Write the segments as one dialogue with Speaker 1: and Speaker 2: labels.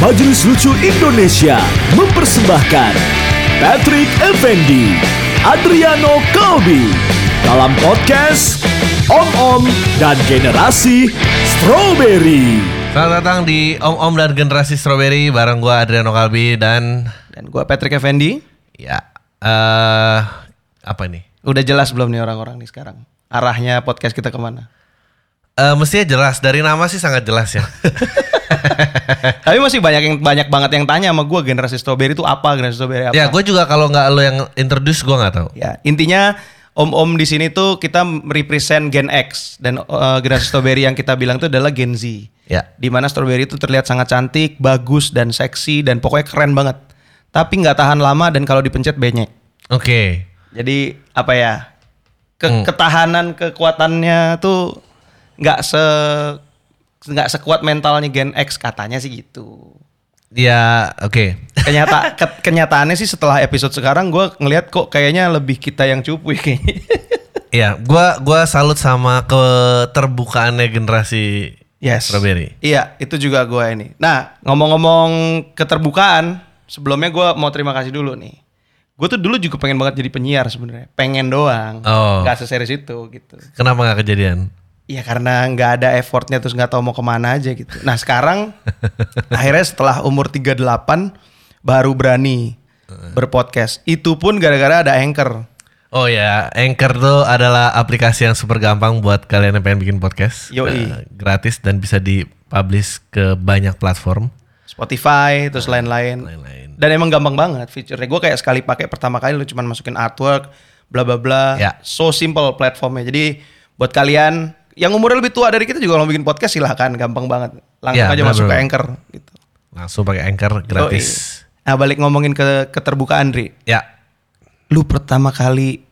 Speaker 1: Majelis Lucu Indonesia mempersembahkan Patrick Effendi, Adriano Kalbi dalam podcast Om Om dan Generasi Strawberry.
Speaker 2: Selamat datang di Om Om dan Generasi Strawberry bareng gua Adriano Kalbi dan
Speaker 3: Dan gua Patrick Effendi.
Speaker 2: ya eh apa nih?
Speaker 3: Udah jelas belum nih orang-orang nih sekarang? Arahnya podcast kita ke mana?
Speaker 2: Eh mestinya jelas dari nama sih sangat jelas ya.
Speaker 3: Tapi masih banyak yang banyak banget yang tanya sama gua generasi strawberry itu apa? Generasi strawberry apa?
Speaker 2: ya gue juga kalau nggak lo yang introduce gue nggak tahu.
Speaker 3: Ya, intinya om-om di sini tuh kita represent Gen X dan uh, generasi strawberry yang kita bilang itu adalah Gen Z.
Speaker 2: Ya.
Speaker 3: Di mana strawberry itu terlihat sangat cantik, bagus dan seksi dan pokoknya keren banget. Tapi nggak tahan lama dan kalau dipencet benyek.
Speaker 2: Oke.
Speaker 3: Jadi apa ya? Ke- Ketahanan kekuatannya tuh nggak se nggak sekuat mentalnya Gen X katanya sih gitu.
Speaker 2: Ya oke.
Speaker 3: Kenyata ke- kenyataannya sih setelah episode sekarang gue ngelihat kok kayaknya lebih kita yang cupu kayaknya.
Speaker 2: Iya, gua gua salut sama keterbukaannya generasi
Speaker 3: Yes.
Speaker 2: Strawberry.
Speaker 3: Iya, itu juga gue ini. Nah, ngomong-ngomong keterbukaan, sebelumnya gue mau terima kasih dulu nih. Gue tuh dulu juga pengen banget jadi penyiar sebenarnya, pengen doang,
Speaker 2: Oh.
Speaker 3: nggak seserius itu gitu.
Speaker 2: Kenapa nggak kejadian?
Speaker 3: Iya karena nggak ada effortnya terus nggak tahu mau ke mana aja gitu. Nah sekarang akhirnya setelah umur 38 baru berani berpodcast. Itu pun gara-gara ada anchor.
Speaker 2: Oh ya, Anchor tuh adalah aplikasi yang super gampang buat kalian yang pengen bikin podcast.
Speaker 3: Yoi.
Speaker 2: Eh, gratis dan bisa dipublish ke banyak platform.
Speaker 3: Spotify terus lain-lain.
Speaker 2: Lain-lain.
Speaker 3: Dan emang gampang banget fiturnya. Gue kayak sekali pakai pertama kali lu cuman masukin artwork, bla bla bla.
Speaker 2: Ya.
Speaker 3: So simple platformnya. Jadi buat kalian yang umurnya lebih tua dari kita juga kalau mau bikin podcast silahkan, gampang banget. Langsung
Speaker 2: Ya,
Speaker 3: aja masuk ke anchor gitu.
Speaker 2: Langsung pakai Anchor gratis.
Speaker 3: Yoi. Nah balik ngomongin ke keterbukaan Ri.
Speaker 2: Ya,
Speaker 3: Lu pertama kali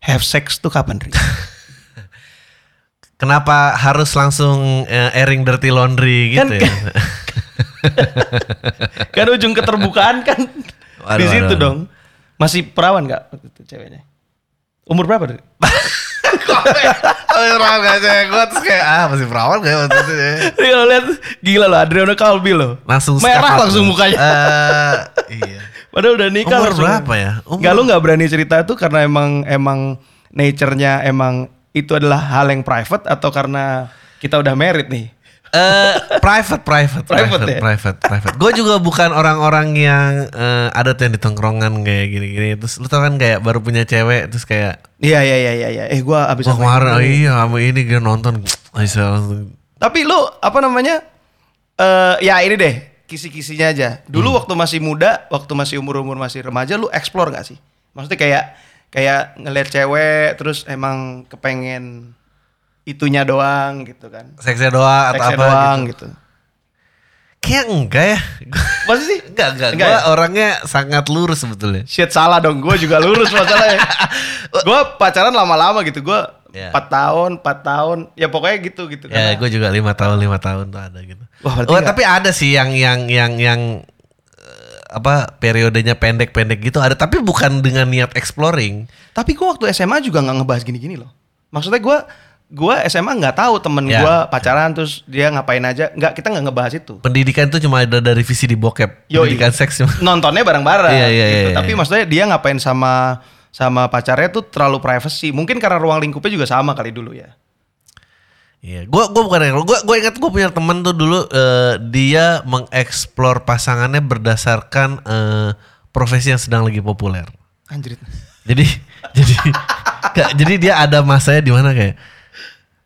Speaker 3: have sex tuh kapan Ri?
Speaker 2: kenapa harus langsung eh, airing dirty laundry
Speaker 3: Kan-
Speaker 2: gitu ya?
Speaker 3: kan ujung keterbukaan kan di situ dong. Masih perawan nggak ceweknya? Umur berapa?
Speaker 2: Oh, perawan gak? Gue terus kayak, ah masih perawan gak ya waktu itu ya?
Speaker 3: Kalau lihat gila loh Adriano Kalbi loh.
Speaker 2: Langsung
Speaker 3: merah langsung mukanya.
Speaker 2: Eh, iya.
Speaker 3: Padahal udah nikah
Speaker 2: Umur berapa ya? Umur-
Speaker 3: Gak lu nggak berani cerita tuh karena emang emang nature-nya emang itu adalah hal yang private atau karena kita udah married nih?
Speaker 2: Eh, private, private,
Speaker 3: Private
Speaker 2: private,
Speaker 3: ya?
Speaker 2: private, private. Gue juga bukan orang-orang yang eh, ada tuh yang di tongkrongan kayak gini-gini. Terus lu tau kan kayak baru punya cewek, terus kayak,
Speaker 3: Iya iya iya iya. iya. Eh gua abis
Speaker 2: wah kemarin, oh iya, sama ini gue nonton.
Speaker 3: Tapi lu apa namanya? Eh ya ini deh kisi-kisinya aja. Dulu
Speaker 2: Hmm.
Speaker 3: waktu masih muda, waktu masih umur-umur masih remaja, lu explore gak sih? Maksudnya kayak kayak ngeliat cewek terus emang kepengen itunya doang gitu kan?
Speaker 2: Seksnya doang atau
Speaker 3: Seksnya
Speaker 2: apa
Speaker 3: doang
Speaker 2: gitu.
Speaker 3: gitu.
Speaker 2: Kayak enggak ya.
Speaker 3: Pasti sih?
Speaker 2: enggak, enggak.
Speaker 3: Enggak
Speaker 2: Gue
Speaker 3: ya?
Speaker 2: orangnya sangat lurus sebetulnya.
Speaker 3: Shit salah dong, gue juga lurus masalahnya. gue pacaran lama-lama gitu, gue
Speaker 2: Ya.
Speaker 3: 4 tahun, 4 tahun, ya pokoknya gitu gitu.
Speaker 2: Ya,
Speaker 3: karena-
Speaker 2: gue juga lima tahun, lima tahun tuh ada gitu.
Speaker 3: Wah, berarti
Speaker 2: oh, tapi ada sih yang yang yang yang eh, apa periodenya pendek-pendek gitu ada, tapi bukan dengan niat exploring.
Speaker 3: Tapi gue waktu SMA juga nggak ngebahas gini-gini loh. Maksudnya gue gue SMA nggak tahu temen
Speaker 2: Ya.
Speaker 3: gue pacaran terus dia ngapain aja. Nggak kita nggak ngebahas itu.
Speaker 2: Pendidikan itu cuma ada dari visi di bokep.
Speaker 3: Yoi.
Speaker 2: Pendidikan seks cuma.
Speaker 3: Nontonnya bareng-bareng.
Speaker 2: Iya, iya,
Speaker 3: gitu.
Speaker 2: iya,
Speaker 3: Tapi
Speaker 2: iya.
Speaker 3: maksudnya dia ngapain sama sama pacarnya tuh terlalu privacy. Mungkin karena ruang lingkupnya juga sama kali dulu ya.
Speaker 2: Iya, gua gua bukan gua gua ingat gua punya teman tuh dulu eh, dia mengeksplor pasangannya berdasarkan eh, profesi yang sedang lagi populer.
Speaker 3: Anjrit.
Speaker 2: Jadi jadi Nggak, jadi dia ada masanya di mana kayak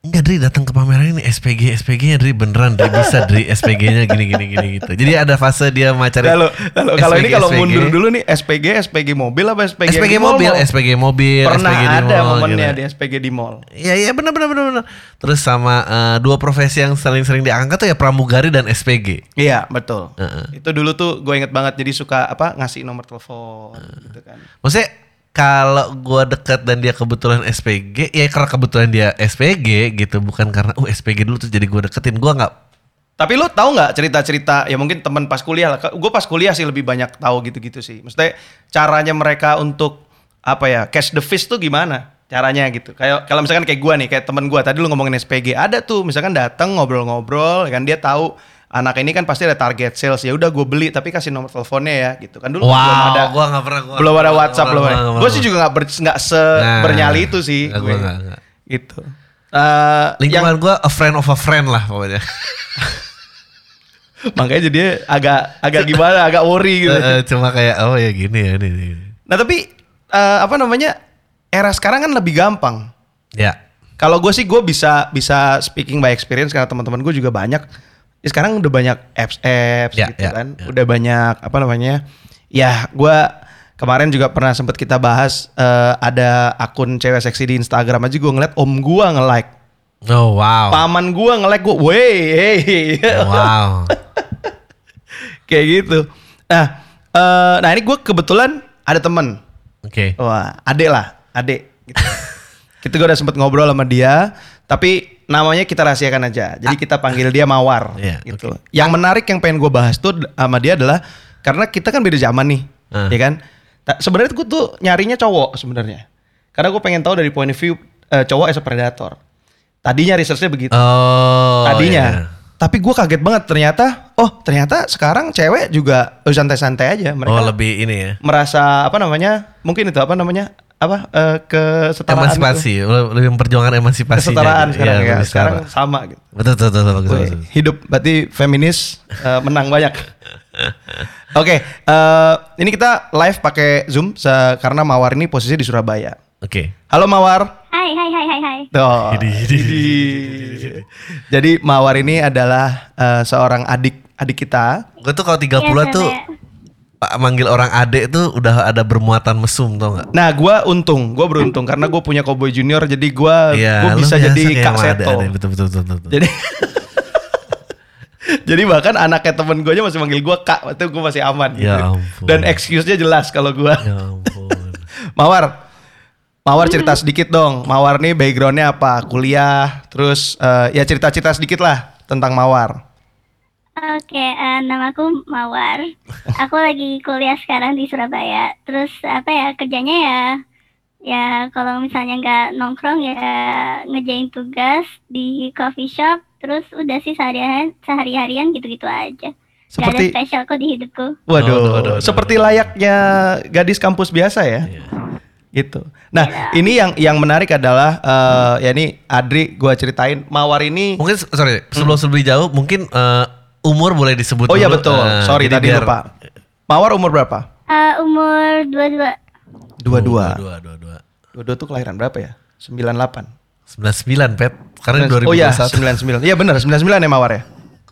Speaker 2: Enggak Dri datang ke pameran ini SPG SPG-nya Dri beneran Dri bisa Dri SPG-nya gini gini gini gitu. Jadi ada fase dia macari
Speaker 3: Kalau kalau kalau ini
Speaker 2: SPG,
Speaker 3: kalau
Speaker 2: SPG.
Speaker 3: mundur dulu nih SPG SPG mobil apa SPG,
Speaker 2: SPG
Speaker 3: di mall,
Speaker 2: mobil,
Speaker 3: mall?
Speaker 2: SPG mobil,
Speaker 3: Pernah
Speaker 2: SPG di
Speaker 3: ada
Speaker 2: mall,
Speaker 3: momennya
Speaker 2: gitu.
Speaker 3: di SPG di mall.
Speaker 2: Iya iya benar benar benar benar. Terus sama eh, dua profesi yang saling sering diangkat tuh ya pramugari dan SPG.
Speaker 3: Iya betul.
Speaker 2: Heeh.
Speaker 3: Itu dulu tuh gue inget banget jadi suka apa ngasih nomor telepon gitu kan.
Speaker 2: Maksudnya kalau gua dekat dan dia kebetulan SPG, ya karena kebetulan dia SPG gitu, bukan karena uh SPG dulu tuh jadi gua deketin. Gua nggak
Speaker 3: Tapi lu tahu nggak cerita-cerita ya mungkin teman pas kuliah lah. Gue pas kuliah sih lebih banyak tahu gitu-gitu sih. Maksudnya caranya mereka untuk apa ya cash the fish tuh gimana? Caranya gitu. Kayak kalau misalkan kayak gua nih, kayak temen gua tadi lu ngomongin SPG ada tuh misalkan datang ngobrol-ngobrol ya kan dia tahu anak ini kan pasti ada target sales ya udah gue beli tapi kasih nomor teleponnya ya gitu kan dulu
Speaker 2: Wow,
Speaker 3: belum ada
Speaker 2: gua nggak pernah. Gua
Speaker 3: belum ada WhatsApp belum ada gue sih juga nggak ber, nggak se
Speaker 2: Nah,
Speaker 3: bernyali itu sih
Speaker 2: nggak,
Speaker 3: gue
Speaker 2: nggak.
Speaker 3: gitu Eh,
Speaker 2: Lingkungan gua a friend of a friend lah pokoknya.
Speaker 3: makanya jadi agak agak gimana agak worry gitu
Speaker 2: Eh, eh, Cuma kayak oh ya gini ya ini. ini.
Speaker 3: nah tapi eh, apa namanya era sekarang kan lebih gampang
Speaker 2: Ya.
Speaker 3: Kalau gue sih gue bisa bisa speaking by experience karena teman-teman gue juga banyak. Ya sekarang udah banyak apps-apps
Speaker 2: Ya,
Speaker 3: gitu
Speaker 2: ya,
Speaker 3: kan.
Speaker 2: ya.
Speaker 3: Udah banyak apa namanya? Ya gue kemarin juga pernah sempet kita bahas eh, ada akun cewek seksi di Instagram aja gue ngeliat om gue nge-like.
Speaker 2: Oh wow.
Speaker 3: Paman gue nge-like gue, wey, hey.
Speaker 2: Wow.
Speaker 3: Kayak gitu. Nah, eh, nah ini gue kebetulan ada temen.
Speaker 2: Oke.
Speaker 3: Wah, adek lah, adek. Gitu. kita gue udah sempet ngobrol sama dia, tapi namanya kita rahasiakan aja. Jadi kita panggil dia Mawar,
Speaker 2: Iya,
Speaker 3: gitu. Yang menarik yang pengen gue bahas tuh sama dia adalah karena kita kan beda zaman nih,
Speaker 2: Ah.
Speaker 3: ya kan? Sebenarnya gue tuh nyarinya cowok sebenarnya, karena gue pengen tahu dari point of view eh, cowok as a predator. Tadinya researchnya begitu,
Speaker 2: Oh.
Speaker 3: tadinya.
Speaker 2: iya.
Speaker 3: Tapi gue kaget banget ternyata, oh ternyata sekarang cewek juga eh, santai-santai aja. Mereka
Speaker 2: Oh lebih ini ya.
Speaker 3: merasa apa namanya mungkin itu apa namanya apa eh, kesetaraan
Speaker 2: Emansipasi, lebih memperjuangkan emansipasi.
Speaker 3: kesetaraan sekarang ya
Speaker 2: lebih
Speaker 3: sekarang sama gitu
Speaker 2: Betul betul betul bagus, bagus.
Speaker 3: hidup berarti feminis eh, menang banyak oke eh, ini kita live pakai zoom se- karena mawar ini posisi di Surabaya
Speaker 2: Oke.
Speaker 3: halo mawar
Speaker 4: Hai, hai, hai, hai, hai.
Speaker 3: Tuh.
Speaker 2: Hidi, hidi,
Speaker 3: Hidi. jadi mawar ini adalah eh, seorang adik adik kita
Speaker 2: Gue tuh kalau 30
Speaker 4: Iya,
Speaker 2: tuh
Speaker 4: saya-
Speaker 2: Pak manggil orang adek tuh udah ada bermuatan mesum tau gak?
Speaker 3: Nah, gua untung, gua beruntung karena gue punya Cowboy Junior, jadi gua gua
Speaker 2: lu
Speaker 3: bisa jadi Kak Seto.
Speaker 2: adek-adek, Betul betul betul. betul.
Speaker 3: Jadi Jadi bahkan anaknya temen gue aja masih manggil gue kak, itu gue masih aman.
Speaker 2: Ya
Speaker 3: gitu.
Speaker 2: ampun.
Speaker 3: Dan excuse-nya jelas kalau gue.
Speaker 2: ya ampun.
Speaker 3: Mawar, Mawar cerita sedikit dong. Mawar nih backgroundnya apa? Kuliah, terus eh, ya cerita-cerita sedikit lah tentang Mawar.
Speaker 4: Oke, eh, namaku Mawar. Aku lagi kuliah sekarang di Surabaya. Terus apa ya kerjanya ya? Ya kalau misalnya nggak nongkrong ya ngejain tugas di coffee shop. Terus udah sih seharian sehari-harian gitu-gitu aja. Gak ada
Speaker 3: Seperti-
Speaker 4: spesial kok di hidupku.
Speaker 3: Waduh,
Speaker 2: Waduh, waduh,
Speaker 3: seperti layaknya gadis kampus biasa ya.
Speaker 2: Iya.
Speaker 3: Gitu. Nah, ini yang yang menarik adalah eh, ya ini Adri gua ceritain Mawar ini
Speaker 2: Mungkin sorry sebelum sebelum jauh mungkin eh, umur boleh disebut
Speaker 3: Oh iya betul.
Speaker 2: Eh,
Speaker 3: Sorry tadi
Speaker 2: biar-
Speaker 3: lupa. Mawar umur berapa?
Speaker 4: Eh, umur 22
Speaker 3: Dua-dua.
Speaker 2: Dua dua dua.
Speaker 3: Dua-dua tuh kelahiran berapa ya? 98.
Speaker 2: 99 pet karena 2021
Speaker 3: Oh iya, 99. Iya benar, 99 ya Mawar ya?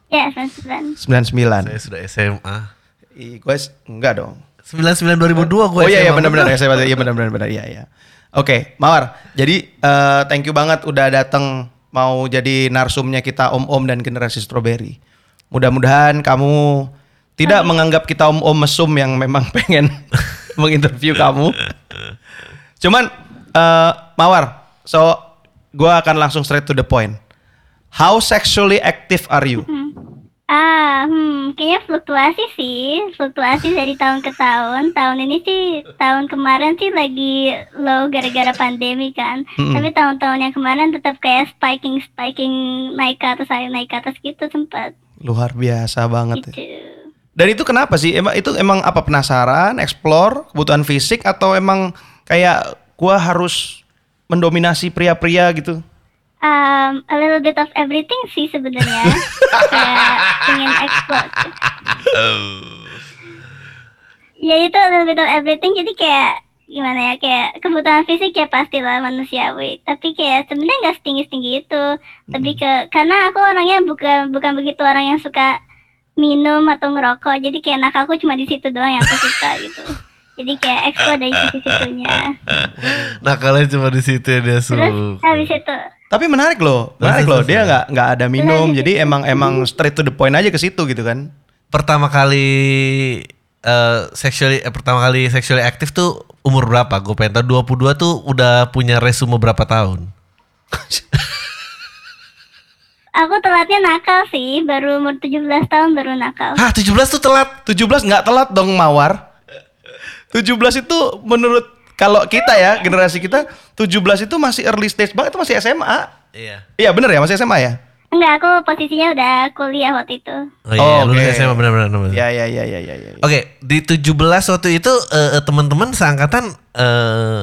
Speaker 4: Ya, 99
Speaker 3: 99.
Speaker 2: saya sudah SMA.
Speaker 3: Ih, gue enggak dong.
Speaker 2: 99 2002 gue
Speaker 3: oh iya iya benar-benar ya saya Iya benar-benar benar. Iya iya. Oke, Mawar. Jadi eh, thank you banget udah datang mau jadi narsumnya kita om-om dan generasi strawberry. Mudah-mudahan kamu tidak menganggap kita om-om mesum yang memang pengen menginterview kamu. Cuman eh, Mawar, so gua akan langsung straight to the point. How sexually active are you?
Speaker 4: Ah, hmm, kayaknya fluktuasi sih, fluktuasi dari tahun ke tahun. Tahun ini sih, tahun kemarin sih lagi low gara-gara pandemi kan.
Speaker 3: Mm-mm.
Speaker 4: Tapi tahun-tahun yang kemarin tetap kayak spiking, spiking naik ke atas, naik ke atas gitu sempat.
Speaker 3: Luar biasa banget ya.
Speaker 4: Gitu.
Speaker 3: Dan itu kenapa sih? Emang itu emang apa penasaran, explore, kebutuhan fisik atau emang kayak gua harus mendominasi pria-pria gitu?
Speaker 4: Um, a little bit of everything sih sebenarnya. kayak ingin explore. Ya itu a little bit of everything. Jadi kayak gimana ya kayak kebutuhan fisik ya pastilah manusiawi. Tapi kayak sebenarnya nggak setinggi tinggi itu. Lebih ke karena aku orangnya bukan bukan begitu orang yang suka minum atau ngerokok. Jadi kayak nakalku cuma di situ doang yang aku suka gitu. Jadi kayak explore dari situ-situnya.
Speaker 2: Nah kalian cuma di situ ya dia
Speaker 4: Terus
Speaker 2: suruh.
Speaker 4: habis itu
Speaker 3: Tapi menarik loh, menarik loh. Dia nggak nggak ada minum, jadi emang emang straight to the point aja ke situ gitu kan?
Speaker 2: Pertama kali eh sexually eh, pertama kali sexually aktif tuh umur berapa? Gue pengen tahu 22 tuh udah punya resume berapa tahun?
Speaker 4: Aku telatnya nakal sih, baru umur 17 tahun baru nakal.
Speaker 2: Hah 17 tuh telat.
Speaker 3: 17 nggak telat dong Mawar. 17 itu menurut kalau kita ya generasi kita 17 itu masih early stage banget itu masih SMA.
Speaker 2: Iya.
Speaker 3: Iya bener ya masih SMA ya.
Speaker 4: Enggak, aku posisinya udah kuliah waktu itu.
Speaker 2: Oh iya,
Speaker 3: Oh,
Speaker 2: lulus
Speaker 3: oke.
Speaker 2: SMA benar-benar. benar.
Speaker 3: Ya ya ya ya ya ya.
Speaker 2: Oke, di 17 waktu itu eh, eh, teman-teman seangkatan eh,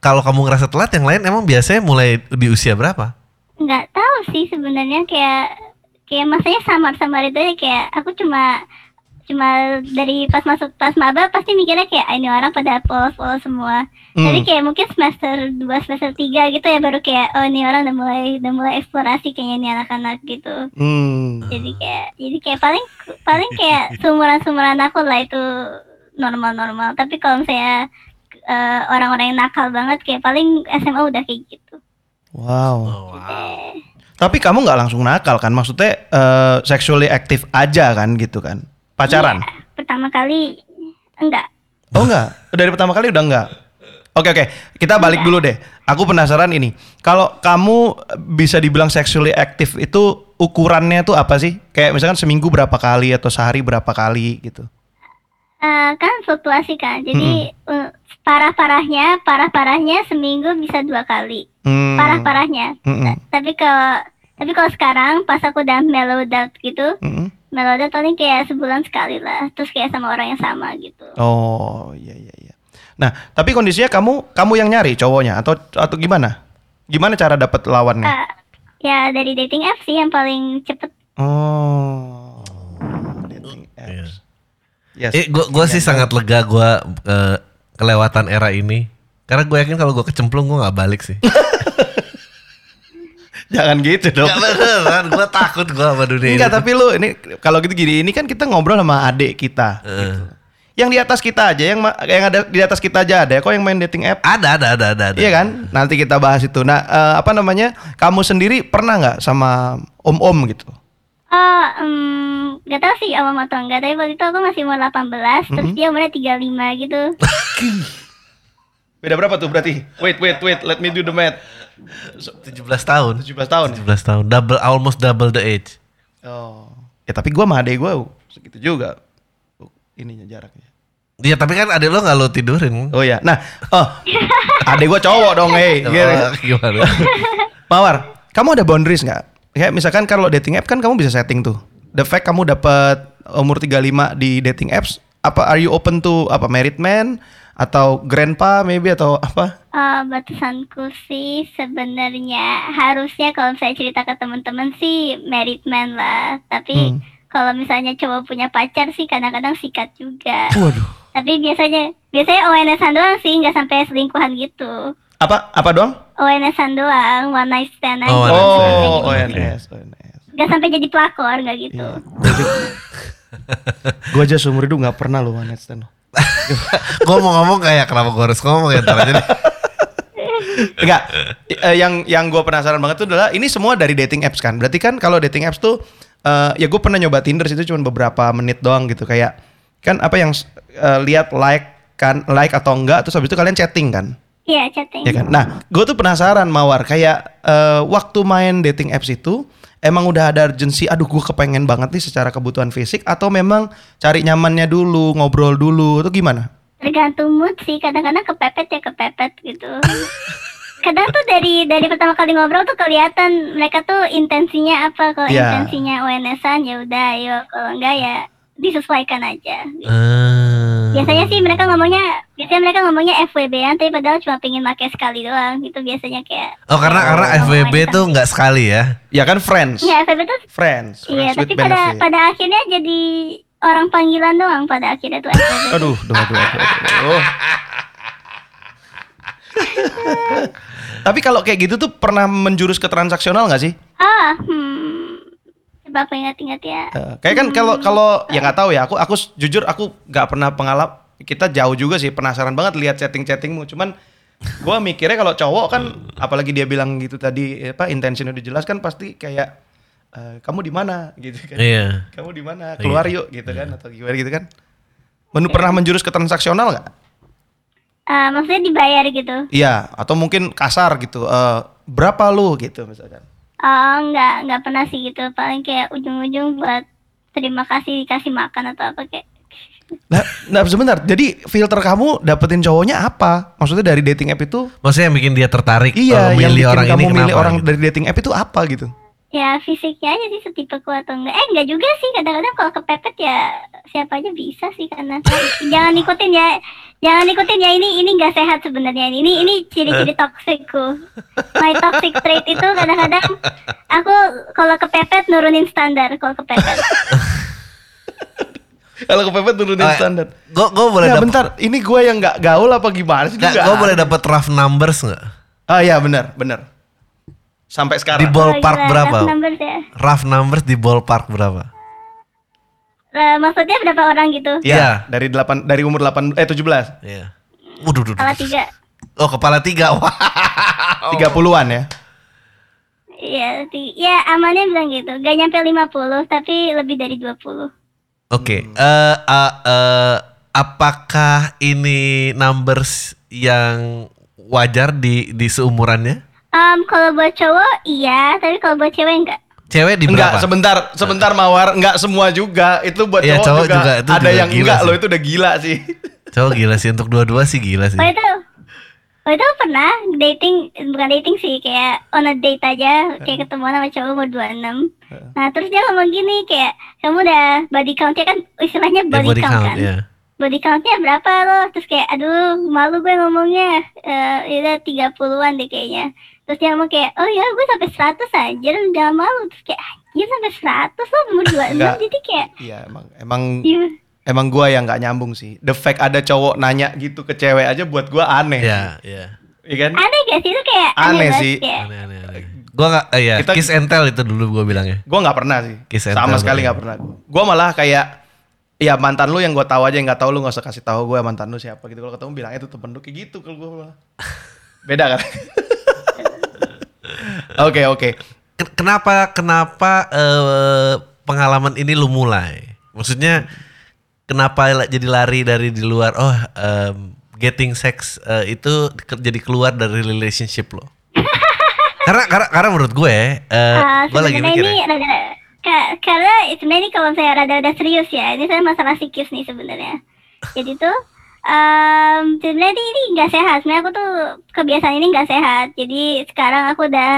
Speaker 2: kalau kamu ngerasa telat yang lain emang biasanya mulai di usia berapa?
Speaker 4: Nggak tahu sih sebenarnya kayak kayak masanya samar-samar itu aja kayak aku cuma cuma dari pas masuk pas maba pasti mikirnya kayak "Ah, ini orang pada polos-polos semua. Tapi
Speaker 3: Hmm.
Speaker 4: kayak mungkin semester 2 semester 3 gitu ya baru kayak oh ini orang udah mulai udah mulai eksplorasi kayaknya ini anak-anak gitu.
Speaker 3: Hmm.
Speaker 4: Jadi kayak jadi kayak paling paling kayak sumuran-sumuran aku lah itu normal-normal. Tapi kalau misalnya eh, orang-orang yang nakal banget kayak paling SMA udah kayak gitu.
Speaker 3: Wow.
Speaker 2: Oh, wow.
Speaker 3: Tapi kamu nggak langsung nakal kan? Maksudnya eh, sexually aktif aja kan gitu kan? Pacaran?
Speaker 4: Iya, pertama kali enggak.
Speaker 3: Oh enggak? Dari pertama kali udah enggak? Oke oke, kita balik dulu deh. Aku penasaran ini. Kalau kamu bisa dibilang sexually aktif itu ukurannya tuh apa sih? Kayak misalkan seminggu berapa kali atau sehari berapa kali gitu?
Speaker 4: Eh, kan fluktuasi kan. Jadi eh, parah-parahnya, parah-parahnya seminggu bisa dua kali.
Speaker 3: Hmm.
Speaker 4: Parah-parahnya.
Speaker 3: Mm-mm.
Speaker 4: Tapi kalau tapi kalau sekarang pas aku udah mellow out gitu,
Speaker 3: Mm-mm.
Speaker 4: Out paling kayak sebulan sekali lah. Terus kayak sama orang yang sama gitu.
Speaker 3: Oh iya iya iya. Nah tapi kondisinya kamu kamu yang nyari cowoknya atau atau gimana? Gimana cara dapat lawannya?
Speaker 4: Eh, ya dari dating app sih yang paling cepet.
Speaker 3: Oh. Dating apps. Yes.
Speaker 2: Eh, gua gua sih sangat lega gua eh, kelewatan era ini. Karena gue yakin kalau gue kecemplung gue nggak balik sih.
Speaker 3: Jangan gitu dong.
Speaker 2: Gak beneran, gue takut gue sama dunia
Speaker 3: Enggak,
Speaker 2: ini.
Speaker 3: tapi lu ini kalau gitu gini, ini kan kita ngobrol sama adik kita. gitu. Yang di atas kita aja, yang yang ada di atas kita aja ada. Kok yang main dating app?
Speaker 2: Ada, ada, ada, ada. ada.
Speaker 3: Iya kan? Nanti kita bahas itu. Nah, eh, apa namanya? Kamu sendiri pernah nggak sama om-om gitu?
Speaker 4: Oh, em, gak tau sih awam atau enggak, tapi waktu itu aku masih umur 18, terus dia umurnya 35 gitu.
Speaker 3: Beda berapa tuh berarti? Wait, wait, wait. Let me do the math.
Speaker 2: 17 tahun.
Speaker 3: 17 tahun.
Speaker 2: 17 tahun. Double, almost double the age.
Speaker 3: Oh. Ya tapi gua sama adek gua segitu juga. Tuh, Ininya jaraknya.
Speaker 2: Iya, tapi kan adek lo gak lo tidurin.
Speaker 3: Oh ya. Nah, oh. adek gua cowok dong, hey.
Speaker 2: Oh,
Speaker 3: Gitu.
Speaker 2: Gimana?
Speaker 3: Mawar, kamu ada boundaries nggak? Kayak misalkan kalau dating app kan kamu bisa setting tuh. The fact kamu dapat umur 35 di dating apps, apa are you open to apa married man atau grandpa maybe atau apa?
Speaker 4: Eh, batasanku sih sebenarnya harusnya kalau saya cerita ke teman-teman sih married man lah. Tapi
Speaker 3: Hmm.
Speaker 4: kalau misalnya cowok punya pacar sih kadang-kadang sikat juga.
Speaker 3: Waduh.
Speaker 4: Tapi biasanya biasanya ONS-an doang sih nggak sampai selingkuhan gitu.
Speaker 3: Apa apa doang?
Speaker 4: ONS-an doang, one night stand aja.
Speaker 2: Oh, one night stand.
Speaker 3: Oh. ONS, ONS.
Speaker 4: Nggak sampai jadi pelakor nggak gitu.
Speaker 3: Iya. Gue aja seumur hidup nggak pernah loh one night stand.
Speaker 2: Gue mau ngomong kayak kenapa gue harus ngomong ya aja deh.
Speaker 3: Enggak. Eh, yang yang gue penasaran banget tuh adalah ini semua dari dating apps kan. Berarti kan kalau dating apps tuh eh, ya gue pernah nyoba Tinder itu cuma beberapa menit doang gitu kayak kan apa yang eh, lihat like kan like atau enggak terus habis itu kalian chatting kan.
Speaker 4: Iya, chatting.
Speaker 3: Ya kan. Nah, gue tuh penasaran Mawar kayak eh, waktu main dating apps itu emang udah ada urgency aduh gue kepengen banget nih secara kebutuhan fisik atau memang cari nyamannya dulu, ngobrol dulu itu gimana?
Speaker 4: tergantung mood sih kadang-kadang kepepet ya kepepet gitu kadang tuh dari dari pertama kali ngobrol tuh kelihatan mereka tuh intensinya apa kalau
Speaker 3: Iya.
Speaker 4: intensinya ONS-an ya udah ayo kalau enggak ya disesuaikan aja gitu.
Speaker 2: Ah.
Speaker 4: biasanya sih mereka ngomongnya biasanya mereka ngomongnya FWB-an tapi padahal cuma pengen pakai sekali doang gitu biasanya kayak
Speaker 2: Oh karena karena
Speaker 4: Oh,
Speaker 2: FWB
Speaker 4: ONS-an.
Speaker 2: tuh nggak sekali ya.
Speaker 3: Ya kan friends.
Speaker 4: ya FWB tuh
Speaker 3: Friends,
Speaker 4: iya tapi pada
Speaker 3: benefit.
Speaker 4: pada akhirnya jadi orang panggilan doang pada akhirnya tuh FWB
Speaker 3: Aduh, aduh, aduh, aduh, aduh. Tapi kalau kayak gitu tuh pernah menjurus ke transaksional nggak sih?
Speaker 4: ah hmm aku ingat-ingat ya
Speaker 3: Eh, kayak kan kalau kalau ya nggak tahu ya. Aku aku jujur aku nggak pernah pengalap. Kita jauh juga sih penasaran banget lihat chatting-chattingmu. Cuman gua mikirnya kalau cowok kan apalagi dia bilang gitu tadi apa intensinya udah jelas kan pasti kayak eh, kamu di mana gitu kan.
Speaker 2: Iya.
Speaker 3: Kamu di mana? Keluar yuk gitu kan atau gimana gitu kan. Menu pernah menjurus ke transaksional nggak?
Speaker 4: Ah, maksudnya dibayar gitu
Speaker 3: Iya, atau mungkin kasar gitu. eh, berapa lu gitu misalkan.
Speaker 4: Oh, enggak, enggak pernah sih gitu. Paling kayak ujung-ujung buat terima kasih dikasih makan atau apa kayak.
Speaker 3: Nah, nah sebentar. Jadi filter kamu dapetin cowoknya apa? Maksudnya dari dating app itu?
Speaker 2: Maksudnya yang bikin dia tertarik
Speaker 3: Iya,
Speaker 2: eh,
Speaker 3: yang
Speaker 2: milih
Speaker 3: bikin
Speaker 2: orang
Speaker 3: kamu
Speaker 2: ini
Speaker 3: milih
Speaker 2: kenapa
Speaker 3: orang
Speaker 2: gitu?
Speaker 3: dari dating app itu apa gitu?
Speaker 4: Ya fisiknya aja sih setipeku atau enggak. Eh enggak juga sih. Kadang-kadang kalau kepepet ya siapa aja bisa sih karena jangan ikutin ya. Jangan ikutin ya. Ini ini enggak sehat sebenarnya ini. Ini ciri-ciri toksikku. My toxic trait itu kadang-kadang aku kalau kepepet nurunin standar. Kalau kepepet.
Speaker 3: Kalau kepepet turunin
Speaker 2: Oh,
Speaker 3: standar.
Speaker 2: Gue gue boleh
Speaker 3: Ya
Speaker 2: dapat
Speaker 3: bentar, ini gue yang nggak gaul apa gimana sih?
Speaker 2: Gue boleh dapat rough numbers nggak?
Speaker 3: Ah iya benar, benar. Sampai
Speaker 2: Di
Speaker 3: sekarang.
Speaker 2: ballpark
Speaker 4: Gila,
Speaker 2: berapa?
Speaker 4: rough numbers ya.
Speaker 2: Rough numbers di ballpark berapa?
Speaker 4: Eh, maksudnya berapa orang gitu
Speaker 3: Iya,
Speaker 2: Iya.
Speaker 3: dari 8 dari umur 8 eh 17.
Speaker 2: Iya. Waduh,
Speaker 4: salah
Speaker 2: waduh.
Speaker 4: tiga
Speaker 2: Oh, kepala tiga. Wah.
Speaker 3: 30-an ya.
Speaker 4: Iya, ya amannya bilang gitu. Gak nyampe 50, tapi lebih dari 20.
Speaker 2: Oke, eh eh, eh, apakah ini numbers yang wajar di di seumurannya?
Speaker 4: Um, kalau buat cowok iya, tapi kalau buat cewek enggak.
Speaker 2: Cewek di
Speaker 3: Enggak,
Speaker 2: berapa?
Speaker 3: sebentar, sebentar Mawar, enggak semua juga. Itu buat
Speaker 2: Iya,
Speaker 3: cowok,
Speaker 2: cowok
Speaker 3: juga.
Speaker 2: juga, itu
Speaker 3: Ada
Speaker 2: juga
Speaker 3: yang
Speaker 2: gila
Speaker 3: enggak
Speaker 2: sih.
Speaker 3: loh, itu udah gila sih.
Speaker 2: Cowok gila sih untuk dua-dua sih gila sih.
Speaker 4: Oh itu, oh itu pernah dating, bukan dating sih, kayak on a date aja, kayak ketemu sama cowok umur 26. Nah terus dia ngomong gini kayak, kamu udah body countnya kan, istilahnya
Speaker 2: Ya,
Speaker 4: body,
Speaker 2: body
Speaker 4: count,
Speaker 2: count,
Speaker 4: kan.
Speaker 2: ya.
Speaker 4: Body countnya berapa lo? Terus kayak, aduh malu gue ngomongnya, eh ya udah 30-an deh kayaknya. Terus dia ngomong kayak, oh ya gue sampai 100 aja, jangan malu. Terus kayak, anjir sampai 100 lo umur 26,
Speaker 3: Enggak.
Speaker 4: jadi kayak,
Speaker 3: Iya, emang emang
Speaker 4: iya.
Speaker 3: emang gua yang nggak nyambung sih. The fact ada cowok nanya gitu ke cewek aja buat gua aneh.
Speaker 2: Iya, iya.
Speaker 3: Iya kan?
Speaker 4: aneh gak sih itu kayak
Speaker 3: Aneh
Speaker 4: banget,
Speaker 3: sih.
Speaker 4: kayak,
Speaker 2: Aneh, aneh, aneh. Gua nggak, eh, ya,
Speaker 3: Kita-
Speaker 2: kiss and tell itu dulu gua bilangnya.
Speaker 3: Gua nggak pernah sih.
Speaker 2: Kiss and
Speaker 3: Sama
Speaker 2: tell
Speaker 3: sekali
Speaker 2: berarti.
Speaker 3: nggak pernah. Gua malah kayak ya mantan lu yang gua tahu aja yang nggak tahu lu nggak usah kasih tahu gue mantan lu siapa gitu. Kalau ketemu bilang itu temen lu kayak gitu kalau gua malah. Beda kan? Oke, oke.
Speaker 2: Ken- Kenapa kenapa eh, pengalaman ini lu mulai? Maksudnya kenapa jadi lari dari di luar? Oh, em, getting sex eh, itu ke- jadi keluar dari relationship lo. karena karena karena menurut gue, eh
Speaker 4: Ah,
Speaker 2: gue lagi mikir
Speaker 4: ini
Speaker 2: ya.
Speaker 4: rada ka- karena sebenarnya ini kalau saya rada-rada serius ya, ini saya masalah psikis nih sebenarnya. Jadi tuh um, sebenarnya ini nggak sehat. Sebenarnya aku tuh kebiasaan ini nggak sehat. Jadi sekarang aku udah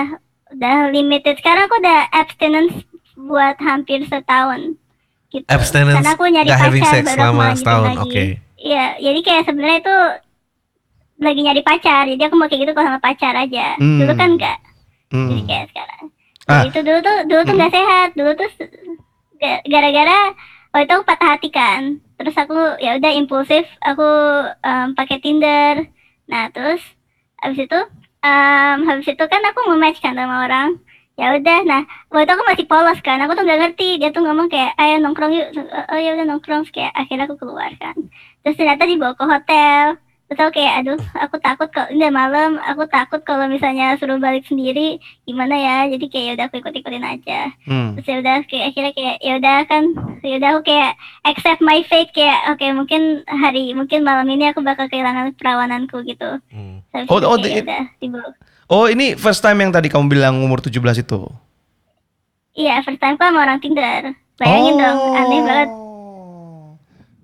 Speaker 4: udah limited. Sekarang aku udah abstinence buat hampir setahun. Gitu.
Speaker 2: Abstinence,
Speaker 4: Karena aku nyari
Speaker 2: having
Speaker 4: pacar
Speaker 2: sex
Speaker 4: baru
Speaker 2: selama setahun,
Speaker 4: lagi.
Speaker 2: oke.
Speaker 4: Iya, jadi kayak sebenarnya itu lagi nyari pacar. Jadi aku mau kayak gitu kalau sama pacar aja.
Speaker 3: Hmm.
Speaker 4: Dulu kan enggak
Speaker 3: Hmm.
Speaker 4: jadi kayak sekarang
Speaker 3: Ah.
Speaker 4: Itu dulu tuh dulu tuh nggak sehat. Dulu tuh gara-gara waktu itu aku patah hati kan. Terus aku ya udah impulsif aku em, pakai Tinder. Nah terus habis itu em, habis itu kan aku mau match kan sama orang. Ya udah nah waktu itu aku masih polos kan. Aku tuh nggak ngerti. Dia tuh ngomong kayak ayo nongkrong yuk. Oh ya udah nongkrong. Kayak akhirnya aku keluar kan. Terus ternyata dibawa ke hotel aku kayak aduh aku takut kalau udah malam aku takut kalau misalnya suruh balik sendiri gimana ya jadi kayak ya udah aku ikut ikutin aja
Speaker 3: Hmm.
Speaker 4: terus ya udah kayak akhirnya kayak ya udah kan ya udah aku kayak accept my fate kayak oke mungkin hari mungkin malam ini aku bakal kehilangan perawananku gitu
Speaker 2: Hmm.
Speaker 4: Terus
Speaker 3: Oh,
Speaker 4: itu
Speaker 3: oh, di-
Speaker 4: ya udah dibawa
Speaker 3: Oh, ini first time yang tadi kamu bilang umur 17 itu.
Speaker 4: iya first time aku sama orang Tinder bayangin
Speaker 3: Oh.
Speaker 4: dong aneh banget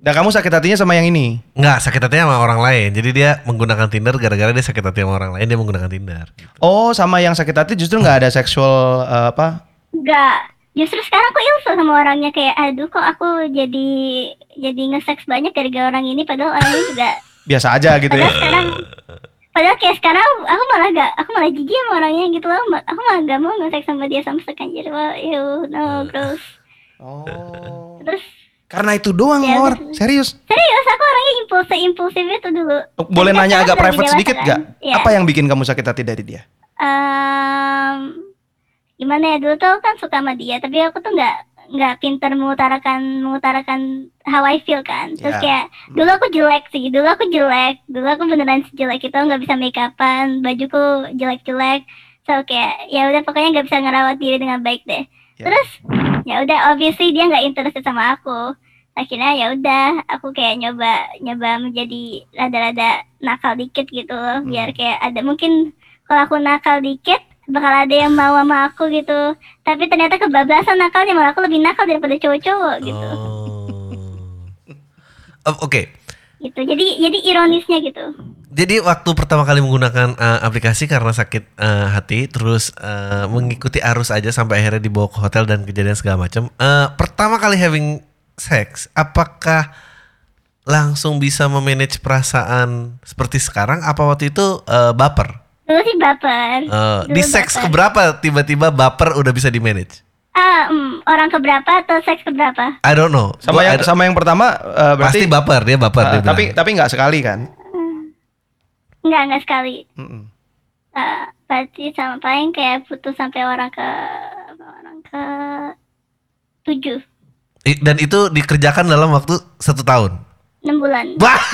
Speaker 3: Dan kamu sakit hatinya sama yang ini?
Speaker 2: Nggak sakit hatinya sama orang lain. Jadi dia menggunakan Tinder gara-gara dia sakit hati sama orang lain dia menggunakan Tinder.
Speaker 3: Oh, sama yang sakit hati justru nggak ada seksual eh, apa?
Speaker 4: Enggak. Justru sekarang aku ilfil sama orangnya kayak aduh kok aku jadi jadi nge-sex banyak gara-gara orang ini padahal orangnya juga
Speaker 3: Biasa aja gitu ya.
Speaker 4: padahal sekarang padahal kayak sekarang aku malah gak aku malah jijik sama orangnya gitu loh aku malah gak mau nge-sex sama dia sama sekali jadi wah ew no gross
Speaker 3: Oh.
Speaker 4: terus
Speaker 3: Karena itu doang,
Speaker 4: Ya,
Speaker 3: Mawar. Serius.
Speaker 4: serius aku orangnya impulsif impulsif itu dulu
Speaker 3: Boleh
Speaker 4: Tapi kan
Speaker 3: nanya
Speaker 4: sekarang
Speaker 3: agak private sedikit
Speaker 4: kan?
Speaker 3: gak?
Speaker 4: Iya.
Speaker 3: Apa yang bikin kamu sakit hati dari dia?
Speaker 4: Em, gimana ya dulu tuh kan suka sama dia tapi aku tuh nggak nggak pinter mengutarakan mengutarakan how I feel kan terus
Speaker 3: Ya.
Speaker 4: kayak dulu aku jelek sih dulu aku jelek dulu aku beneran jelek itu nggak bisa make upan bajuku jelek-jelek so kayak ya udah pokoknya nggak bisa ngerawat diri dengan baik deh
Speaker 3: Ya.
Speaker 4: terus ya udah obviously dia nggak interested sama aku akhirnya ya udah aku kayak nyoba nyoba menjadi rada-rada nakal dikit gitu loh biar kayak ada mungkin kalau aku nakal dikit bakal ada yang mau sama aku gitu tapi ternyata kebablasan nakalnya malah aku lebih nakal daripada cowok-cowok gitu
Speaker 2: Oh. Oke,
Speaker 4: gitu jadi jadi ironisnya gitu
Speaker 2: Jadi waktu pertama kali menggunakan eh, aplikasi karena sakit eh, hati, terus eh, mengikuti arus aja sampai akhirnya dibawa ke hotel dan kejadian segala macam. Eh, pertama kali having sex, apakah langsung bisa memanage perasaan seperti sekarang? Apa waktu itu eh, baper?
Speaker 4: Dulu sih baper.
Speaker 2: Eh,
Speaker 4: Dulu
Speaker 2: di seks
Speaker 4: baper.
Speaker 2: keberapa tiba-tiba baper udah bisa di manage?
Speaker 4: Ah, mm, orang keberapa atau seks keberapa?
Speaker 2: I don't know.
Speaker 3: Sama
Speaker 2: Gua
Speaker 3: yang sama yang pertama eh, berarti
Speaker 2: pasti baper dia baper
Speaker 3: Ah,
Speaker 2: dia
Speaker 3: tapi
Speaker 2: bilang.
Speaker 3: tapi nggak sekali kan?
Speaker 4: Enggak, enggak sekali.
Speaker 3: Mm-mm.
Speaker 4: Eh, berarti sama paling kayak putus sampai orang ke orang ke tujuh
Speaker 2: dan itu dikerjakan dalam waktu satu tahun.
Speaker 4: enam bulan.
Speaker 2: Wah,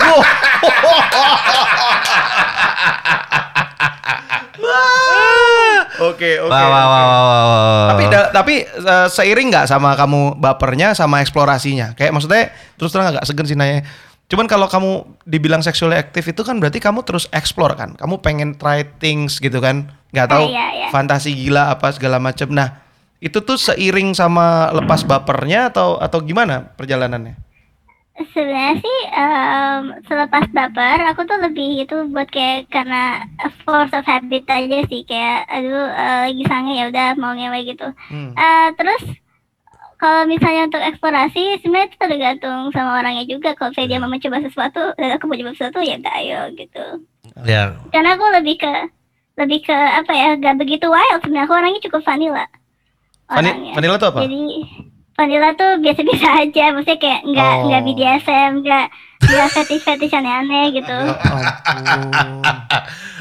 Speaker 3: Oke, oke. Tapi da- tapi eh, seiring nggak sama kamu bapernya sama eksplorasinya? Kayak maksudnya terus terang agak segan sih nanya. Cuman kalau kamu dibilang sexually aktif itu kan berarti kamu terus explore kan. Kamu pengen try things gitu kan. Nggak tahu
Speaker 4: Ah, iya, iya.
Speaker 3: fantasi gila apa segala macam. Nah, itu tuh seiring sama lepas bapernya atau atau gimana perjalanannya?
Speaker 4: Sebenarnya sih em, selepas baper aku tuh lebih itu buat kayak karena force of habit aja sih kayak aduh eh, lagi sange ya udah mau ngewe gitu.
Speaker 3: Hmm.
Speaker 4: Eh, terus kalau misalnya untuk eksplorasi sebenarnya itu tergantung sama orangnya juga kalau misalnya dia mau mencoba sesuatu dan aku mau coba sesuatu ya udah ayo gitu.
Speaker 2: ya,
Speaker 4: karena aku lebih ke lebih ke apa ya gak begitu wild sebenarnya aku orangnya cukup vanilla
Speaker 3: Vani-
Speaker 4: orangnya.
Speaker 3: vanilla tuh apa?
Speaker 4: jadi vanilla tuh biasa-biasa aja maksudnya kayak nggak
Speaker 3: Oh.
Speaker 4: nggak BDSM nggak nggak fetish fetish aneh-aneh gitu
Speaker 3: Ya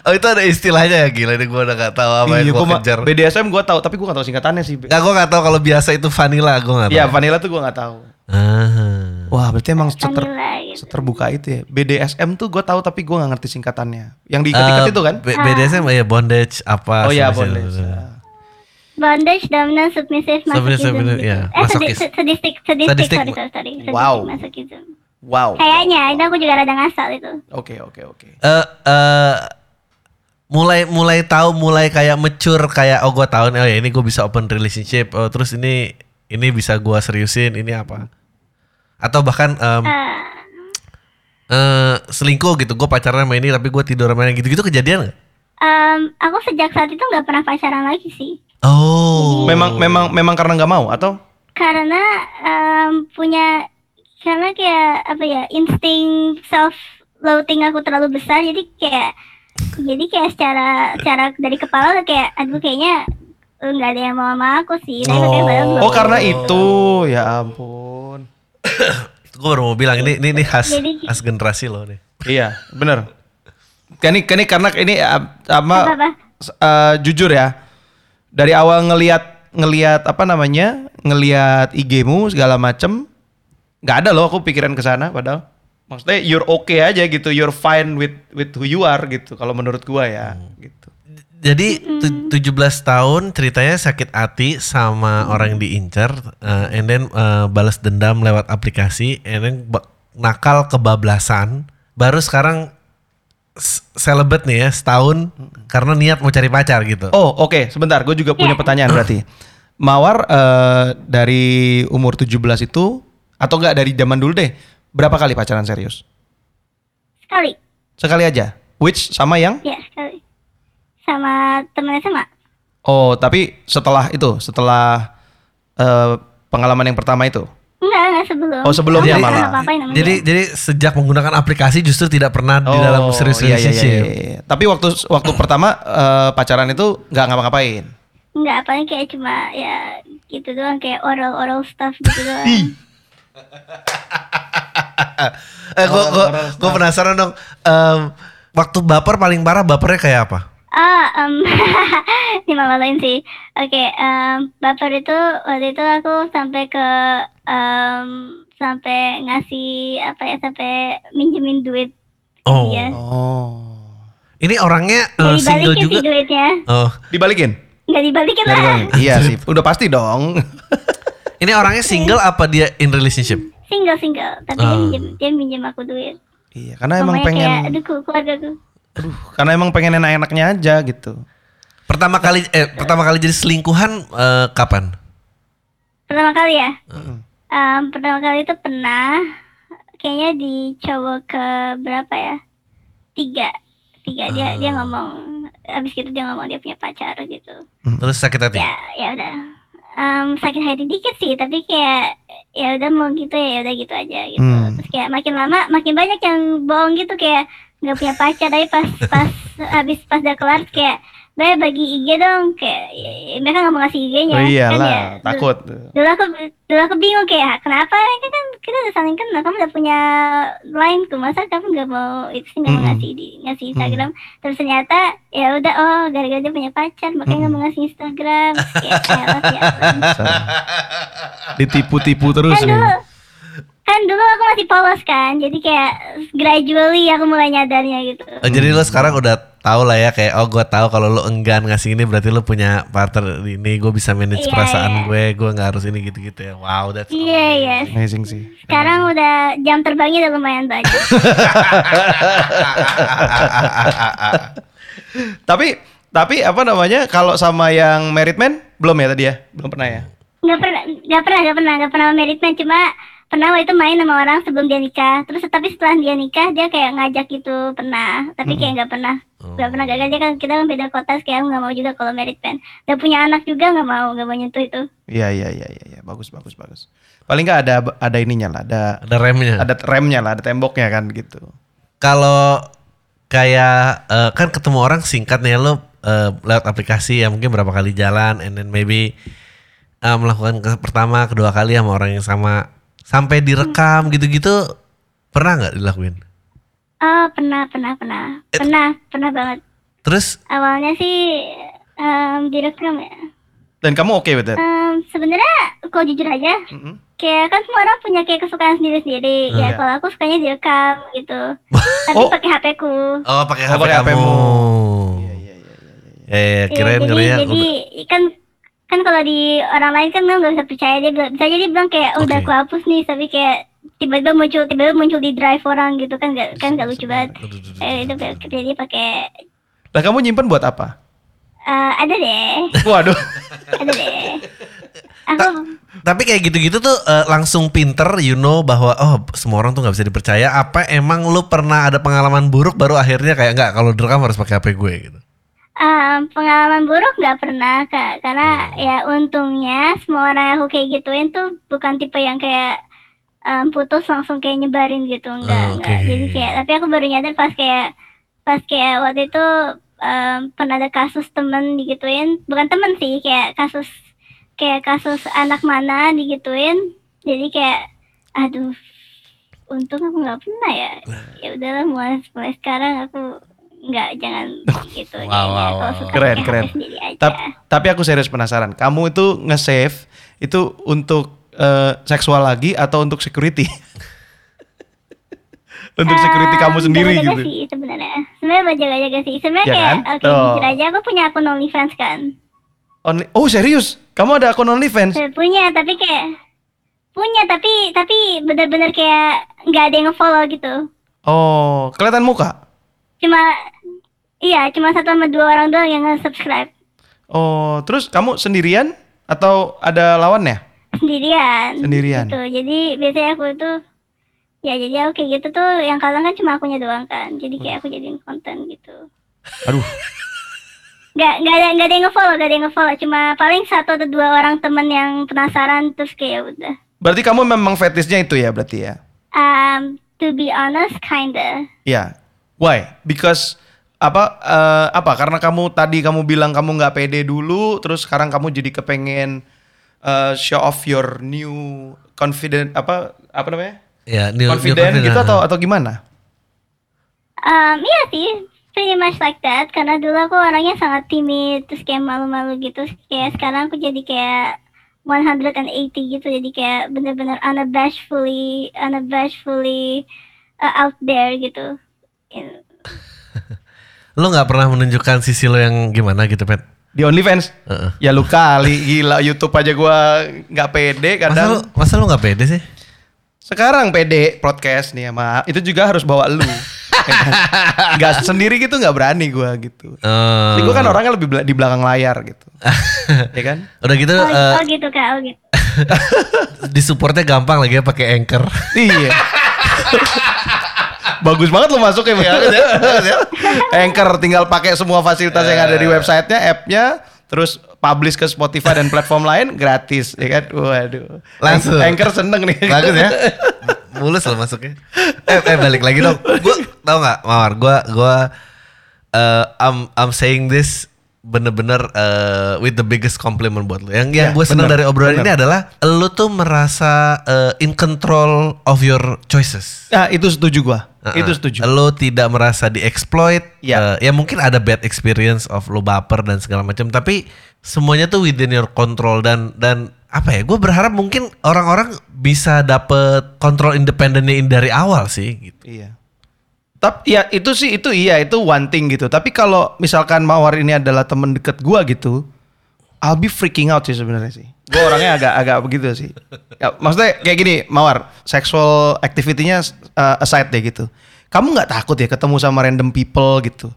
Speaker 2: oh itu ada istilahnya ya gila ini gue udah gak tahu apa
Speaker 3: Iya,
Speaker 2: yang
Speaker 3: gua
Speaker 2: gue kejar.
Speaker 3: BDSM gue tahu, tapi gue gak tahu singkatannya sih.
Speaker 2: Nggak, gue gak tahu kalau biasa itu vanilla, gue gak tahu.
Speaker 3: Iya, vanilla tuh gue gak tahu.
Speaker 2: Ah.
Speaker 3: Wah, berarti emang seter,
Speaker 4: gitu
Speaker 3: seterbuka itu ya. BDSM tuh gue tahu tapi gue gak ngerti singkatannya. Yang diikat-ikat
Speaker 2: Eh,
Speaker 3: itu kan?
Speaker 2: B- BDSM ya bondage apa?
Speaker 3: Oh iya, bondage.
Speaker 4: Bondage dominant submissive
Speaker 2: Submissive,
Speaker 4: masochism gitu.
Speaker 2: iya,
Speaker 4: eh sadi-
Speaker 2: masokis.
Speaker 4: sadistic sadistic
Speaker 2: Sadistic.
Speaker 4: sorry sorry sorry sadistic
Speaker 3: Wow.
Speaker 4: masochism
Speaker 3: Wow.
Speaker 4: kayaknya itu aku juga rada ngasal itu
Speaker 3: Oke, oke, oke.
Speaker 2: Eh, eh, mulai mulai tahu mulai kayak mature kayak oh gue tahu nih oh ya ini gue bisa open relationship oh terus ini ini bisa gue seriusin ini apa atau bahkan em,
Speaker 4: Eh,
Speaker 2: eh, selingkuh gitu gue pacaran sama ini tapi gue tidur sama yang gitu-gitu kejadian nggak?
Speaker 4: em, aku sejak saat itu nggak pernah pacaran lagi sih
Speaker 2: Oh
Speaker 3: Memang memang memang karena nggak mau atau?
Speaker 4: karena em, punya karena kayak apa ya insting self loathing aku terlalu besar jadi kayak jadi kayak secara secara dari kepala udah kayak aduh kayaknya eh, nggak ada yang mau sama aku sih padahal belum.
Speaker 3: Oh, karena itu. Ya ampun.
Speaker 2: gue baru mau bilang ini ini, ini khas
Speaker 4: Jadi-
Speaker 2: khas generasi loh nih
Speaker 3: Iya, bener. Kan ini, kan ini karena ini uh,
Speaker 4: Apa,
Speaker 3: apa
Speaker 4: apa?
Speaker 3: eh, jujur ya. Dari awal ngelihat ngelihat apa namanya? ngelihat IG-mu segala macem nggak ada loh aku pikiran ke sana padahal. Maksudnya you're okay aja gitu, you're fine with with who you are gitu kalau menurut gua ya gitu.
Speaker 2: Jadi tu- 17 tahun ceritanya sakit hati sama orang yang diincar, uh, and then uh, balas dendam lewat aplikasi, and then nakal kebablasan, baru sekarang s- celibate nih ya setahun karena niat mau cari pacar gitu.
Speaker 3: Oh, oke, sebentar. Gue juga punya pertanyaan berarti. Mawar eh, dari umur 17 itu atau enggak dari zaman dulu deh, berapa kali pacaran serius?
Speaker 4: sekali
Speaker 3: Sekali aja. Which sama yang?
Speaker 4: ya sekali sama temen SMA
Speaker 3: Oh, tapi setelah itu, setelah eh, pengalaman yang pertama itu.
Speaker 4: Enggak enggak sebelum
Speaker 3: Oh, sebelumnya
Speaker 4: nggak
Speaker 3: malah.
Speaker 2: Jadi jadi sejak menggunakan aplikasi justru tidak pernah di dalam serius
Speaker 3: iya, iya, iya,
Speaker 2: relationship.
Speaker 3: iya. Tapi waktu waktu pertama eh, pacaran itu nggak ngapa-ngapain.
Speaker 4: enggak paling kayak cuma ya gitu doang kayak oral oral stuff gitu doang
Speaker 2: Eh, gue gue penasaran dong. em, waktu baper paling parah bapernya kayak apa?
Speaker 4: Ah, um, ini malu-maluin sih. Oke, em, baper itu waktu itu aku sampai ke em, sampai ngasih apa ya sampai minjemin duit
Speaker 2: Oh,
Speaker 4: dia.
Speaker 3: Oh.
Speaker 2: ini orangnya eh, single
Speaker 4: dibalikin
Speaker 2: juga.
Speaker 4: sih duitnya.
Speaker 2: Oh,
Speaker 3: Dibalikin?
Speaker 4: Nggak dibalikin
Speaker 3: Nggak
Speaker 4: lah.
Speaker 3: dibalikin. iya sih, udah pasti dong.
Speaker 2: ini orangnya single apa dia in relationship?
Speaker 4: Single single, tapi dia
Speaker 2: Oh.
Speaker 4: minjem dia minjem aku duit.
Speaker 3: iya, karena emang
Speaker 4: Pokoknya
Speaker 3: pengen
Speaker 4: kayak aduh keluarga gue.
Speaker 3: Aduh, karena emang pengen enak-enaknya aja gitu.
Speaker 2: Pertama kali eh pertama kali jadi selingkuhan eh, kapan?
Speaker 4: Pertama kali ya. Em, pertama kali itu pernah kayaknya di cowok ke berapa ya? Tiga. tapi gak dia dia ngomong abis gitu dia ngomong dia punya pacar gitu
Speaker 2: Terus sakit hati.
Speaker 4: ya ya udah Em, sakit hati dikit sih tapi kayak ya udah mau gitu ya ya udah gitu aja gitu
Speaker 3: Hmm.
Speaker 4: terus kayak makin lama makin banyak yang bohong gitu kayak nggak punya pacar tapi pas pas habis pas udah kelar kayak Bay bagi IG dong kayak ya, mereka nggak mau ngasih IG-nya
Speaker 3: Oh
Speaker 4: kan
Speaker 3: iyalah,
Speaker 4: ya,
Speaker 3: takut.
Speaker 4: dulu aku dulu aku bingung kayak kenapa? Kan kan kita udah saling kenal kamu udah punya line tuh masa kamu nggak mau itu sih nggak mau ngasih di ngasih Instagram? Terus ternyata ya udah oh gara-gara dia punya pacar makanya nggak mau ngasih Instagram. Kayak ya.
Speaker 3: Ditipu-tipu terus
Speaker 4: kan
Speaker 3: nih.
Speaker 4: dulu kan dulu aku masih polos kan jadi kayak gradually aku mulai nyadarnya gitu.
Speaker 2: Oh, jadi lo sekarang udah tahu lah ya kayak oh gue tahu kalau lo enggan ngasih ini berarti lo punya partner ini gue bisa manage
Speaker 4: Iya,
Speaker 2: perasaan
Speaker 4: iya.
Speaker 2: gue gue nggak harus ini gitu-gitu ya wow that's
Speaker 4: iya iya
Speaker 3: Amazing sih.
Speaker 4: sekarang udah jam terbangnya udah lumayan banyak
Speaker 3: Tapi tapi apa namanya kalau sama yang married man belum ya tadi ya? Belum pernah ya?
Speaker 4: nggak pernah nggak pernah nggak pernah nggak pernah meritmen cuma pernah waktu itu main sama orang sebelum dia nikah. Terus tapi setelah dia nikah dia kayak ngajak gitu. Pernah. Tapi kayak nggak pernah. Nggak pernah gagal. Dia kan kita kan beda kota kayak nggak mau juga kalau meritmen udah punya anak juga nggak mau nggak mau nyentuh itu.
Speaker 3: Iya iya iya iya iya. bagus bagus bagus. Paling nggak ada ada ininya lah, ada
Speaker 2: ada remnya.
Speaker 3: Ada remnya lah, ada temboknya kan gitu.
Speaker 2: kalau kayak eh, kan ketemu orang singkat nih lo eh, lewat aplikasi ya mungkin berapa kali jalan and then maybe eh, melakukan ke pertama kedua kali sama orang yang sama sampai direkam gitu-gitu pernah nggak dilakuin
Speaker 4: oh pernah pernah pernah pernah pernah banget
Speaker 2: terus
Speaker 4: awalnya sih em, direkam ya
Speaker 3: Dan kamu oke with that?
Speaker 4: Em, sebenarnya kalau jujur aja
Speaker 3: Mm-mm.
Speaker 4: kayak kan semua orang punya kayak kesukaan sendiri-sendiri.
Speaker 3: Iya.
Speaker 4: Ya kalau aku sukanya direkam gitu. Tapi
Speaker 3: Oh.
Speaker 4: pakai HP ku.
Speaker 2: oh pakai
Speaker 3: Oh,
Speaker 2: HP
Speaker 3: pakai
Speaker 2: kamu
Speaker 3: HP-mu.
Speaker 2: iya iya iya kirain
Speaker 4: Iya,
Speaker 2: ngeri ya
Speaker 4: jadi, jadi kan kan kalau di orang lain kan nggak bisa percaya dia bilang- bisa jadi bilang kayak "Oh, udah aku hapus nih tapi kayak tiba-tiba muncul tiba-tiba muncul di drive orang gitu kan nggak kan nggak lucu banget. Eh, itu kayak- jadi pakai
Speaker 3: Lah kamu nyimpen buat apa?
Speaker 4: eh, ada deh,
Speaker 3: Waduh.
Speaker 4: ada deh. Aku
Speaker 2: Tapi kayak gitu-gitu tuh eh, langsung pinter, you know bahwa oh semua orang tuh nggak bisa dipercaya. Apa emang lu pernah ada pengalaman buruk baru akhirnya kayak nggak kalau direkam harus pakai HP gue gitu.
Speaker 4: Um, pengalaman buruk nggak pernah kak. Karena ya untungnya semua orang yang aku kayak gituin tuh bukan tipe yang kayak um, putus langsung kayak nyebarin gitu. Enggak
Speaker 2: Oh,
Speaker 4: enggak
Speaker 2: oke.
Speaker 4: jadi kayak tapi aku baru nyadar pas kayak pas kayak waktu itu um, pernah ada kasus temen digituin. Bukan temen sih kayak kasus kayak kasus anak mana digituin. Jadi kayak aduh untung aku nggak pernah ya. Ya udahlah mulai mulai sekarang aku nggak jangan gitu
Speaker 2: Wow, wow,
Speaker 4: Kalau
Speaker 2: wow.
Speaker 4: suka
Speaker 3: Keren, keren. Tap- tapi aku serius penasaran. Kamu itu nge-save itu untuk eh, seksual lagi atau untuk security? untuk security
Speaker 4: Um,
Speaker 3: kamu sendiri
Speaker 4: jaga-jaga
Speaker 3: gitu.
Speaker 4: sih sebenarnya sebenarnya buat jaga-jaga sih sebenarnya
Speaker 3: Ya
Speaker 4: kayak
Speaker 3: kan?
Speaker 4: oke
Speaker 3: Tuh.
Speaker 4: jujur aja aku punya akun OnlyFans kan
Speaker 3: Only- oh serius? Kamu ada akun OnlyFans?
Speaker 4: Punya tapi kayak punya tapi tapi bener-bener kayak nggak ada yang nge-follow gitu
Speaker 3: Oh, kelihatan muka?
Speaker 4: Cuma iya cuma satu sama dua orang doang yang nge-subscribe
Speaker 3: Oh, terus kamu sendirian atau ada lawannya?
Speaker 4: sendirian
Speaker 3: Sendirian.
Speaker 4: gitu jadi biasanya aku itu ya jadi aku kayak gitu tuh yang kalah kan cuma akunya doang kan jadi kayak aku jadiin konten gitu
Speaker 3: Aduh,
Speaker 4: nggak nggak ada nggak ada yang ngefollow nggak ada yang ngefollow cuma paling satu atau dua orang temen yang penasaran terus kayak ya udah
Speaker 3: berarti kamu memang fetishnya itu ya berarti ya?
Speaker 4: um to be honest kinda
Speaker 3: Iya. Why? Because apa eh, apa? Karena kamu tadi kamu bilang kamu nggak pede dulu, terus sekarang kamu jadi kepengen eh, show off your new confident apa apa namanya?
Speaker 2: Ya, new, new
Speaker 3: confident gitu
Speaker 2: confident.
Speaker 3: atau atau gimana?
Speaker 4: um iya sih pretty much like that karena dulu aku orangnya sangat timid terus kayak malu-malu gitu kayak sekarang aku jadi kayak 180 gitu jadi kayak bener-bener unabashedly unabashedly uh, out there gitu
Speaker 2: Lo nggak pernah menunjukkan sisi lo yang gimana gitu, Pet?
Speaker 3: Di OnlyFans?
Speaker 2: Heeh.
Speaker 3: Ya lu kali gila YouTube aja gua nggak pede
Speaker 2: Masa lo,
Speaker 3: kadang.
Speaker 2: masa lo nggak pede sih?
Speaker 3: Sekarang pede podcast nih sama itu juga harus bawa lu. Ya kan? Nggak sendiri gitu nggak berani gua gitu.
Speaker 2: Oh.
Speaker 3: Jadi gua kan orangnya lebih di belakang layar gitu. ya kan?
Speaker 2: Udah gitu
Speaker 4: oh,
Speaker 2: eh,
Speaker 4: oh gitu kak oh gitu
Speaker 2: di supportnya gampang lagi ya pakai anchor.
Speaker 3: Iya. Bagus banget lo masuknya. Anchor tinggal pakai semua fasilitas yang ada di websitenya, app-nya, terus publish ke Spotify dan platform lain gratis, ya kan? Waduh.
Speaker 2: Langsung.
Speaker 3: Anchor seneng nih.
Speaker 2: Bagus ya. Mulus loh masuknya. Eh, eh balik lagi dong. Gua tau nggak, Mawar? Gua gua eh, I'm I'm saying this bener-bener eh, with the biggest compliment buat lo. Yang yang
Speaker 3: Ya,
Speaker 2: gue seneng
Speaker 3: bener,
Speaker 2: dari obrolan
Speaker 3: bener.
Speaker 2: ini adalah lo tuh merasa eh, in control of your choices.
Speaker 3: Nah, itu setuju gua.
Speaker 2: Uh-uh.
Speaker 3: Itu setuju.
Speaker 2: Lo tidak merasa diexploit.
Speaker 3: Ya.
Speaker 2: Eh, ya mungkin ada bad experience of lo baper dan segala macam. Tapi semuanya tuh within your control dan dan apa ya? Gue berharap mungkin orang-orang bisa dapet kontrol independennya dari awal sih. Gitu.
Speaker 3: Iya. Tapi ya itu sih itu iya itu one thing gitu. Tapi kalau misalkan Mawar ini adalah temen deket gua gitu, I'll be freaking out sih sebenarnya sih. Gue orangnya agak agak begitu sih. Ya, maksudnya kayak gini, Mawar, sexual activity-nya uh, aside deh gitu. Kamu nggak takut ya ketemu sama random people gitu?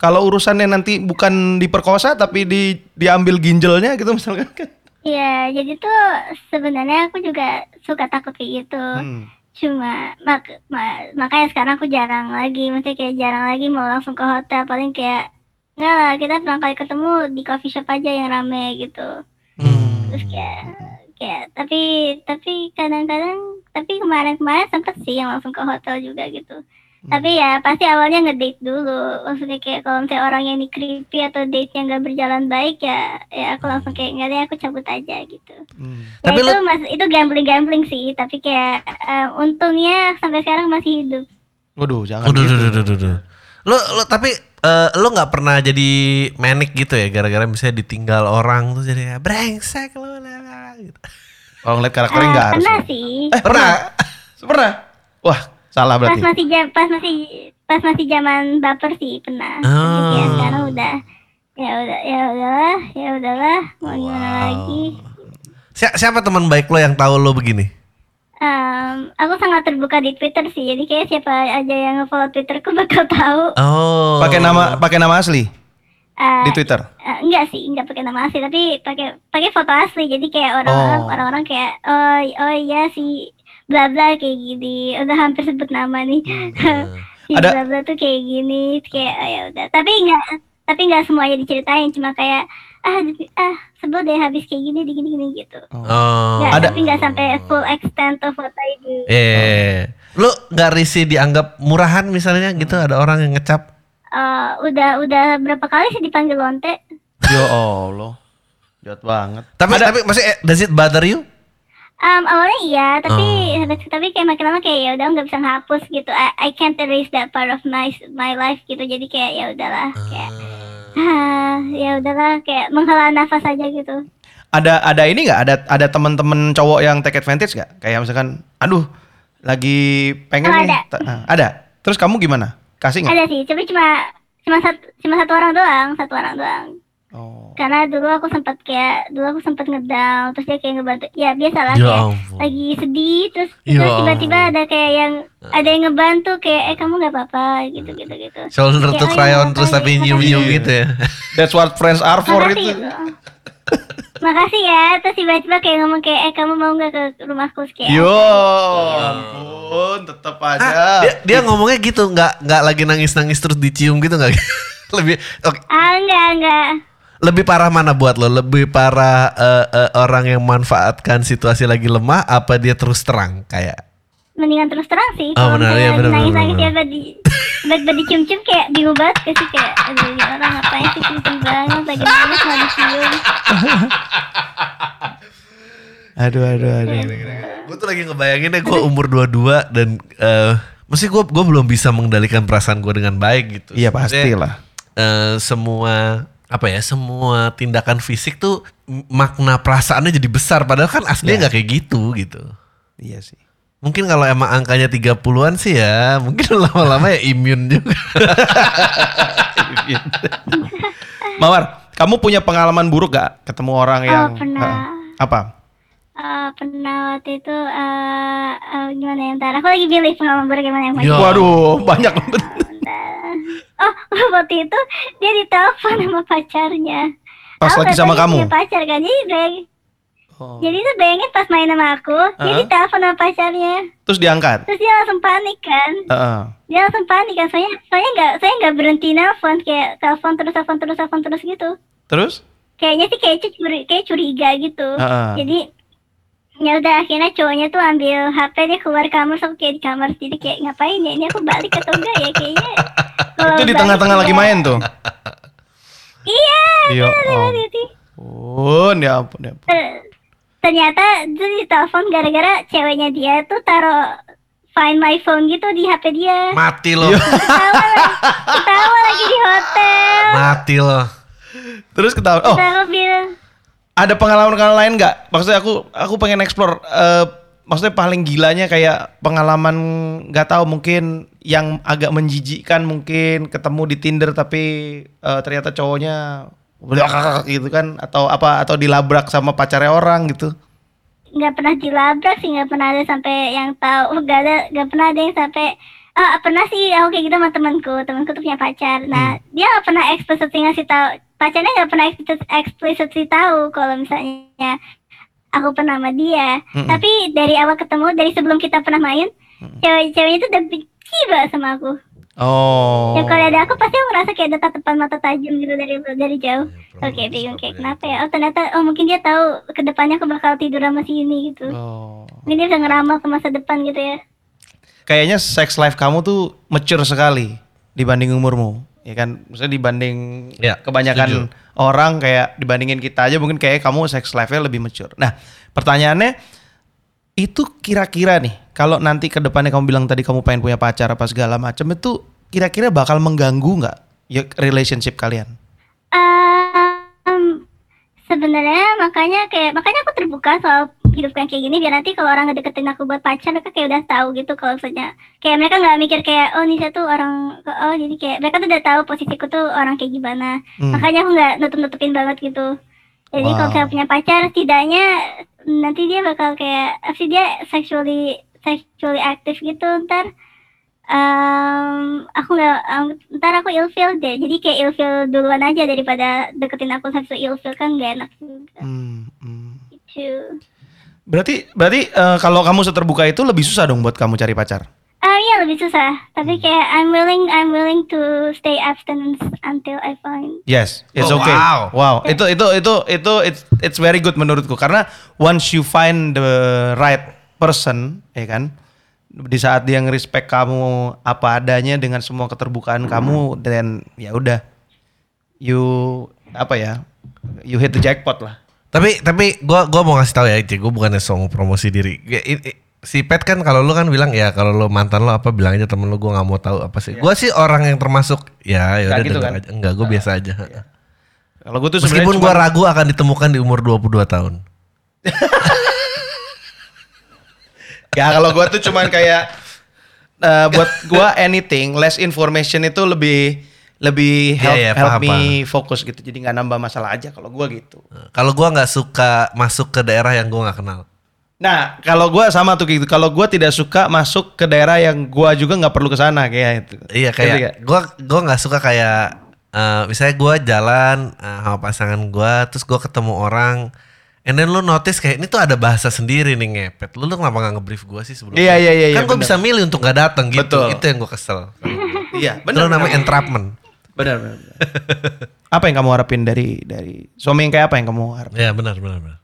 Speaker 3: Kalau urusannya nanti bukan diperkosa tapi di diambil ginjalnya gitu misalkan kan?
Speaker 4: Iya, jadi tuh sebenarnya aku juga suka takut kayak gitu.
Speaker 3: Hmm.
Speaker 4: Cuma mak ma- makanya sekarang aku jarang lagi, maksudnya kayak jarang lagi mau langsung ke hotel, paling kayak enggak lah kita pertama kali ketemu di coffee shop aja yang rame gitu. Terus kayak kayak tapi tapi kadang-kadang tapi kemarin-kemarin sempet sih yang langsung ke hotel juga gitu. Tapi ya pasti awalnya ngedate dulu. Maksudnya kayak kalau misalnya orang yang ini creepy atau date yang gak berjalan baik ya ya aku langsung kayak nggak deh aku cabut aja gitu.
Speaker 3: Hmm.
Speaker 4: Ya
Speaker 2: Tapi
Speaker 4: itu
Speaker 2: lu-
Speaker 4: mas itu gambling gambling sih, tapi kayak eh, untungnya sampai sekarang masih hidup.
Speaker 3: Waduh, jangan
Speaker 2: Udah,
Speaker 3: gitu.
Speaker 2: udah, udah, udah, udah. Lo, lo tapi eh, lo nggak pernah jadi manic gitu ya gara-gara misalnya ditinggal orang tuh jadi kayak, brengsek lo lah, lah," gitu.
Speaker 3: Kalau ngeliat karakternya
Speaker 4: Eh,
Speaker 3: nggak harus.
Speaker 4: pernah sih.
Speaker 3: Eh, pernah? Pernah? Wah, salah
Speaker 4: Pas
Speaker 3: berarti.
Speaker 4: masih jam pas masih pas masih zaman baper sih pernah. Tapi
Speaker 2: Oh.
Speaker 4: kayak sekarang udah ya udah ya udahlah ya udahlah mau gimana lagi.
Speaker 2: Si- siapa teman baik lo yang tahu lo begini?
Speaker 4: Em, aku sangat terbuka di Twitter sih, jadi kayak siapa aja yang nge-follow Twitterku bakal tahu.
Speaker 2: Oh.
Speaker 3: Pakai nama pakai nama asli
Speaker 4: Eh,
Speaker 3: di Twitter.
Speaker 4: Eh, enggak sih, enggak pakai nama asli, tapi pakai pakai foto asli. Jadi kayak orang-orang
Speaker 3: Oh.
Speaker 4: orang-orang kayak oh oh iya si bla bla kayak gini. Udah hampir sebut nama nih. si
Speaker 3: Ada-
Speaker 4: bla bla tuh kayak gini, kayak oh, ya udah. Tapi enggak tapi enggak semuanya diceritain, cuma kayak ah ah sebel deh habis kayak gini di gini gini gitu.
Speaker 2: Oh.
Speaker 4: Enggak,
Speaker 3: Ada-
Speaker 4: tapi enggak sampai full extent of what I do.
Speaker 2: Eh, lo nggak risih dianggap murahan misalnya gitu? Ada orang yang ngecap?
Speaker 4: Eh, udah udah berapa kali sih dipanggil lonte?
Speaker 3: Ya Allah. Jahat banget.
Speaker 2: Tapi tapi masih eh, does it bother you?
Speaker 4: Um, awalnya iya, tapi
Speaker 2: Oh.
Speaker 4: tapi kayak makin lama kayak ya udah nggak bisa ngapus gitu. I, I can't erase that part of my my life gitu. Jadi kayak ya udahlah, kayak ah, ya udahlah kayak menghela nafas aja gitu.
Speaker 3: Ada ada ini nggak? Ada ada teman-teman cowok yang take advantage nggak? Kayak misalkan, aduh, lagi pengen
Speaker 4: Oh,
Speaker 3: nih.
Speaker 4: ada.
Speaker 3: Ta- ah, ada. Terus kamu gimana? Kasih nggak?
Speaker 4: Ada sih, tapi cuma cuma satu cuma satu orang doang, satu orang doang.
Speaker 3: Oh.
Speaker 4: Karena dulu aku sempat kayak dulu aku sempat ngedown, terus dia kayak ngebantu. Ya biasalah
Speaker 2: Ya
Speaker 4: kayak
Speaker 2: ampun.
Speaker 4: lagi sedih, terus
Speaker 2: Ya
Speaker 4: terus tiba-tiba ada kayak yang ada yang ngebantu kayak eh kamu nggak apa-apa gitu gitu gitu.
Speaker 2: Shoulder to
Speaker 4: Kayak, oh,
Speaker 2: cry
Speaker 4: iya,
Speaker 2: on terus tapi
Speaker 4: makasih,
Speaker 2: nyium-nyium
Speaker 3: makasih.
Speaker 2: gitu ya.
Speaker 3: That's what friends are for itu.
Speaker 4: Makasih. Makasih ya. Terus tiba-tiba kayak ngomong kayak eh kamu mau nggak ke rumahku kayak.
Speaker 3: Yo, ampun, tetap aja.
Speaker 2: Ah, dia, dia ngomongnya gitu, nggak nggak lagi nangis-nangis terus dicium gitu nggak? lebih oke,
Speaker 4: Ah enggak enggak.
Speaker 2: Lebih parah mana buat lo? Lebih parah eh, eh, orang yang manfaatkan situasi lagi lemah apa dia terus terang kayak?
Speaker 4: Mendingan terus terang sih.
Speaker 2: Oh,
Speaker 4: Kalau
Speaker 2: benar, iya, benar,
Speaker 4: nangis
Speaker 2: benar,
Speaker 4: nangis
Speaker 2: benar.
Speaker 4: ya di tiba-tiba dicium-cium kayak bingung banget gak sih kayak aduh ini orang ngapain sih cium banget lagi nangis mau dicium.
Speaker 3: Aduh, aduh, aduh.
Speaker 2: Gue tuh lagi ngebayangin deh gue umur 22 dan eh mesti gue gue belum bisa mengendalikan perasaan gue dengan baik gitu.
Speaker 3: Iya pastilah.
Speaker 2: eh, semua apa ya semua tindakan fisik tuh makna perasaannya jadi besar padahal kan aslinya nggak kayak gitu gitu.
Speaker 3: Iya sih.
Speaker 2: Mungkin kalau emang angkanya 30-an sih ya, mungkin lama-lama ya imun juga.
Speaker 3: Mawar, kamu punya pengalaman buruk gak ketemu orang
Speaker 4: Oh,
Speaker 3: yang
Speaker 4: pernah.
Speaker 3: Heeh. apa?
Speaker 4: Eh, pernah waktu itu eh eh, gimana ya ntar aku lagi pilih pengalaman buruk gimana yang
Speaker 2: Ya.
Speaker 3: Waduh, banyak banget.
Speaker 4: Oh, waktu itu dia ditelepon sama pacarnya.
Speaker 3: Pas
Speaker 4: Aku
Speaker 3: lagi sama kamu?
Speaker 4: punya pacar kan, jadi udah
Speaker 3: Oh.
Speaker 4: Jadi tuh bayangin pas main sama aku, dia
Speaker 3: Uh-huh.
Speaker 4: ditelepon sama pacarnya.
Speaker 3: Terus diangkat.
Speaker 4: Terus dia langsung panik kan.
Speaker 3: Heeh.
Speaker 4: Dia langsung panik kan. Soalnya, soalnya nggak, saya nggak berhenti nelfon kayak telepon terus, telepon terus, telepon terus gitu.
Speaker 3: Terus?
Speaker 4: Kayaknya sih kayak curi, kayak curiga gitu.
Speaker 3: Uh-uh.
Speaker 4: Jadi ya udah akhirnya cowoknya tuh ambil HP dia keluar kamar sama kayak di kamar jadi kayak ngapain ya ini aku balik atau enggak ya kayaknya
Speaker 3: Itu di tengah-tengah lagi main tuh.
Speaker 4: iya
Speaker 3: Iya. Oh. Oh, ya ampun, ya ampun.
Speaker 4: Ter- ternyata itu ditelepon gara-gara ceweknya dia tuh taruh find my phone gitu di HP dia
Speaker 2: Mati lo.
Speaker 4: ketawa ketawa lagi di hotel
Speaker 2: Mati lo.
Speaker 3: Terus ketawa. Oh,
Speaker 4: bilang
Speaker 3: ada pengalaman-pengalaman lain nggak? Maksudnya aku aku pengen explore. eh, maksudnya paling gilanya kayak pengalaman nggak tahu mungkin yang agak menjijikkan mungkin ketemu di Tinder tapi eh, ternyata cowoknya gitu kan atau apa atau dilabrak sama pacarnya orang gitu.
Speaker 4: nggak pernah dilabrak sih nggak pernah ada sampai yang tahu nggak ada nggak pernah ada yang sampai ah pernah sih aku kayak gitu sama temanku temanku tuh punya pacar nah dia nggak pernah eksplisit ngasih tahu pacarnya nggak pernah eksplisit eksplisit tahu kalau misalnya aku pernah sama dia
Speaker 3: Mm-mm.
Speaker 4: tapi dari awal ketemu dari sebelum kita pernah main cewek ceweknya tuh udah benci banget sama aku
Speaker 3: Oh.
Speaker 4: ya kalau ada aku pasti aku ngerasa kayak ada tatapan mata tajam gitu dari dari jauh oke bingung kayak kenapa ya oh ternyata oh mungkin dia tahu ke depannya aku bakal tidur sama si ini gitu
Speaker 3: Oh.
Speaker 4: mungkin dia udah ngeramal ke masa depan gitu ya
Speaker 3: Kayaknya sex life kamu tuh mature sekali dibanding umurmu. Ya kan, maksudnya dibanding
Speaker 2: Ya,
Speaker 3: kebanyakan orang kayak dibandingin kita aja mungkin kayak kamu sex life-nya lebih mature. Nah, pertanyaannya itu kira-kira nih kalau nanti ke depannya kamu bilang tadi kamu pengen punya pacar apa segala macam itu kira-kira bakal mengganggu nggak ya relationship kalian?
Speaker 4: Sebenarnya makanya kayak makanya aku terbuka soal hidup yang kayak gini biar nanti kalau orang ngedeketin aku buat pacar mereka kayak udah tahu gitu kalau misalnya kayak mereka nggak mikir kayak oh Nisa tuh orang oh jadi kayak mereka tuh udah tahu posisiku tuh orang kayak gimana
Speaker 3: Hmm.
Speaker 4: makanya aku nggak nutup nutupin banget gitu jadi kalau
Speaker 3: Wow.
Speaker 4: saya punya pacar setidaknya nanti dia bakal kayak apa sih dia sexually sexually active gitu ntar Em, aku nggak em, ntar aku ilfeel deh jadi kayak ilfeel duluan aja daripada deketin aku sampai ilfeel kan gak enak juga
Speaker 3: Hmm, hmm.
Speaker 4: gitu
Speaker 3: Berarti berarti eh, kalau kamu seterbuka itu lebih susah dong buat kamu cari pacar.
Speaker 4: ah iya lebih susah tapi kayak I'm willing I'm willing to stay abstinence until I find
Speaker 3: Yes, it's
Speaker 2: Oh,
Speaker 3: okay.
Speaker 2: wow.
Speaker 3: Wow, itu itu itu itu it's it's very good menurutku karena once you find the right person, ya kan, di saat dia nge-respect kamu apa adanya dengan semua keterbukaan kamu, dan ya udah, you apa ya, you hit the jackpot lah.
Speaker 2: Tapi tapi gua gua mau ngasih tahu ya, Ci, gua bukannya song promosi diri. Ya, si Pet kan kalau lu kan bilang ya kalau lu mantan lo apa bilang aja temen lu gua nggak mau tahu apa sih. Gua sih orang yang termasuk ya ya udah
Speaker 3: gitu kan?
Speaker 2: aja. Enggak, gua biasa aja.
Speaker 3: Kalau gue tuh
Speaker 2: Meskipun gua ragu akan ditemukan di umur 22 tahun.
Speaker 3: Ya kalau gua tuh cuman kayak eh, buat gua anything less information itu lebih lebih
Speaker 2: Iya,
Speaker 3: help,
Speaker 2: iya,
Speaker 3: help
Speaker 2: paham,
Speaker 3: me
Speaker 2: paham.
Speaker 3: fokus gitu. Jadi nggak nambah masalah aja kalau gua gitu.
Speaker 2: Kalau gua nggak suka masuk ke daerah yang gua nggak kenal.
Speaker 3: Nah, kalau gua sama tuh gitu. Kalau gua tidak suka masuk ke daerah yang gua juga nggak perlu ke sana kayak itu.
Speaker 2: Iya kayak gua gua nggak suka kayak eh, misalnya gua jalan eh, sama pasangan gua terus gua ketemu orang and then lu notice kayak ini tuh ada bahasa sendiri nih ngepet. Lu, lu kenapa nggak nge-brief gua sih sebelumnya?
Speaker 3: Iya, iya, iya,
Speaker 2: Kan
Speaker 3: iya,
Speaker 2: gua
Speaker 3: bener.
Speaker 2: bisa milih untuk nggak datang gitu.
Speaker 3: Betul.
Speaker 2: Itu yang gua kesel.
Speaker 3: Iya,
Speaker 2: Itu namanya entrapment.
Speaker 3: Benar, benar. benar. apa yang kamu harapin dari dari suami yang kayak apa yang kamu harapin?
Speaker 2: Ya benar benar benar.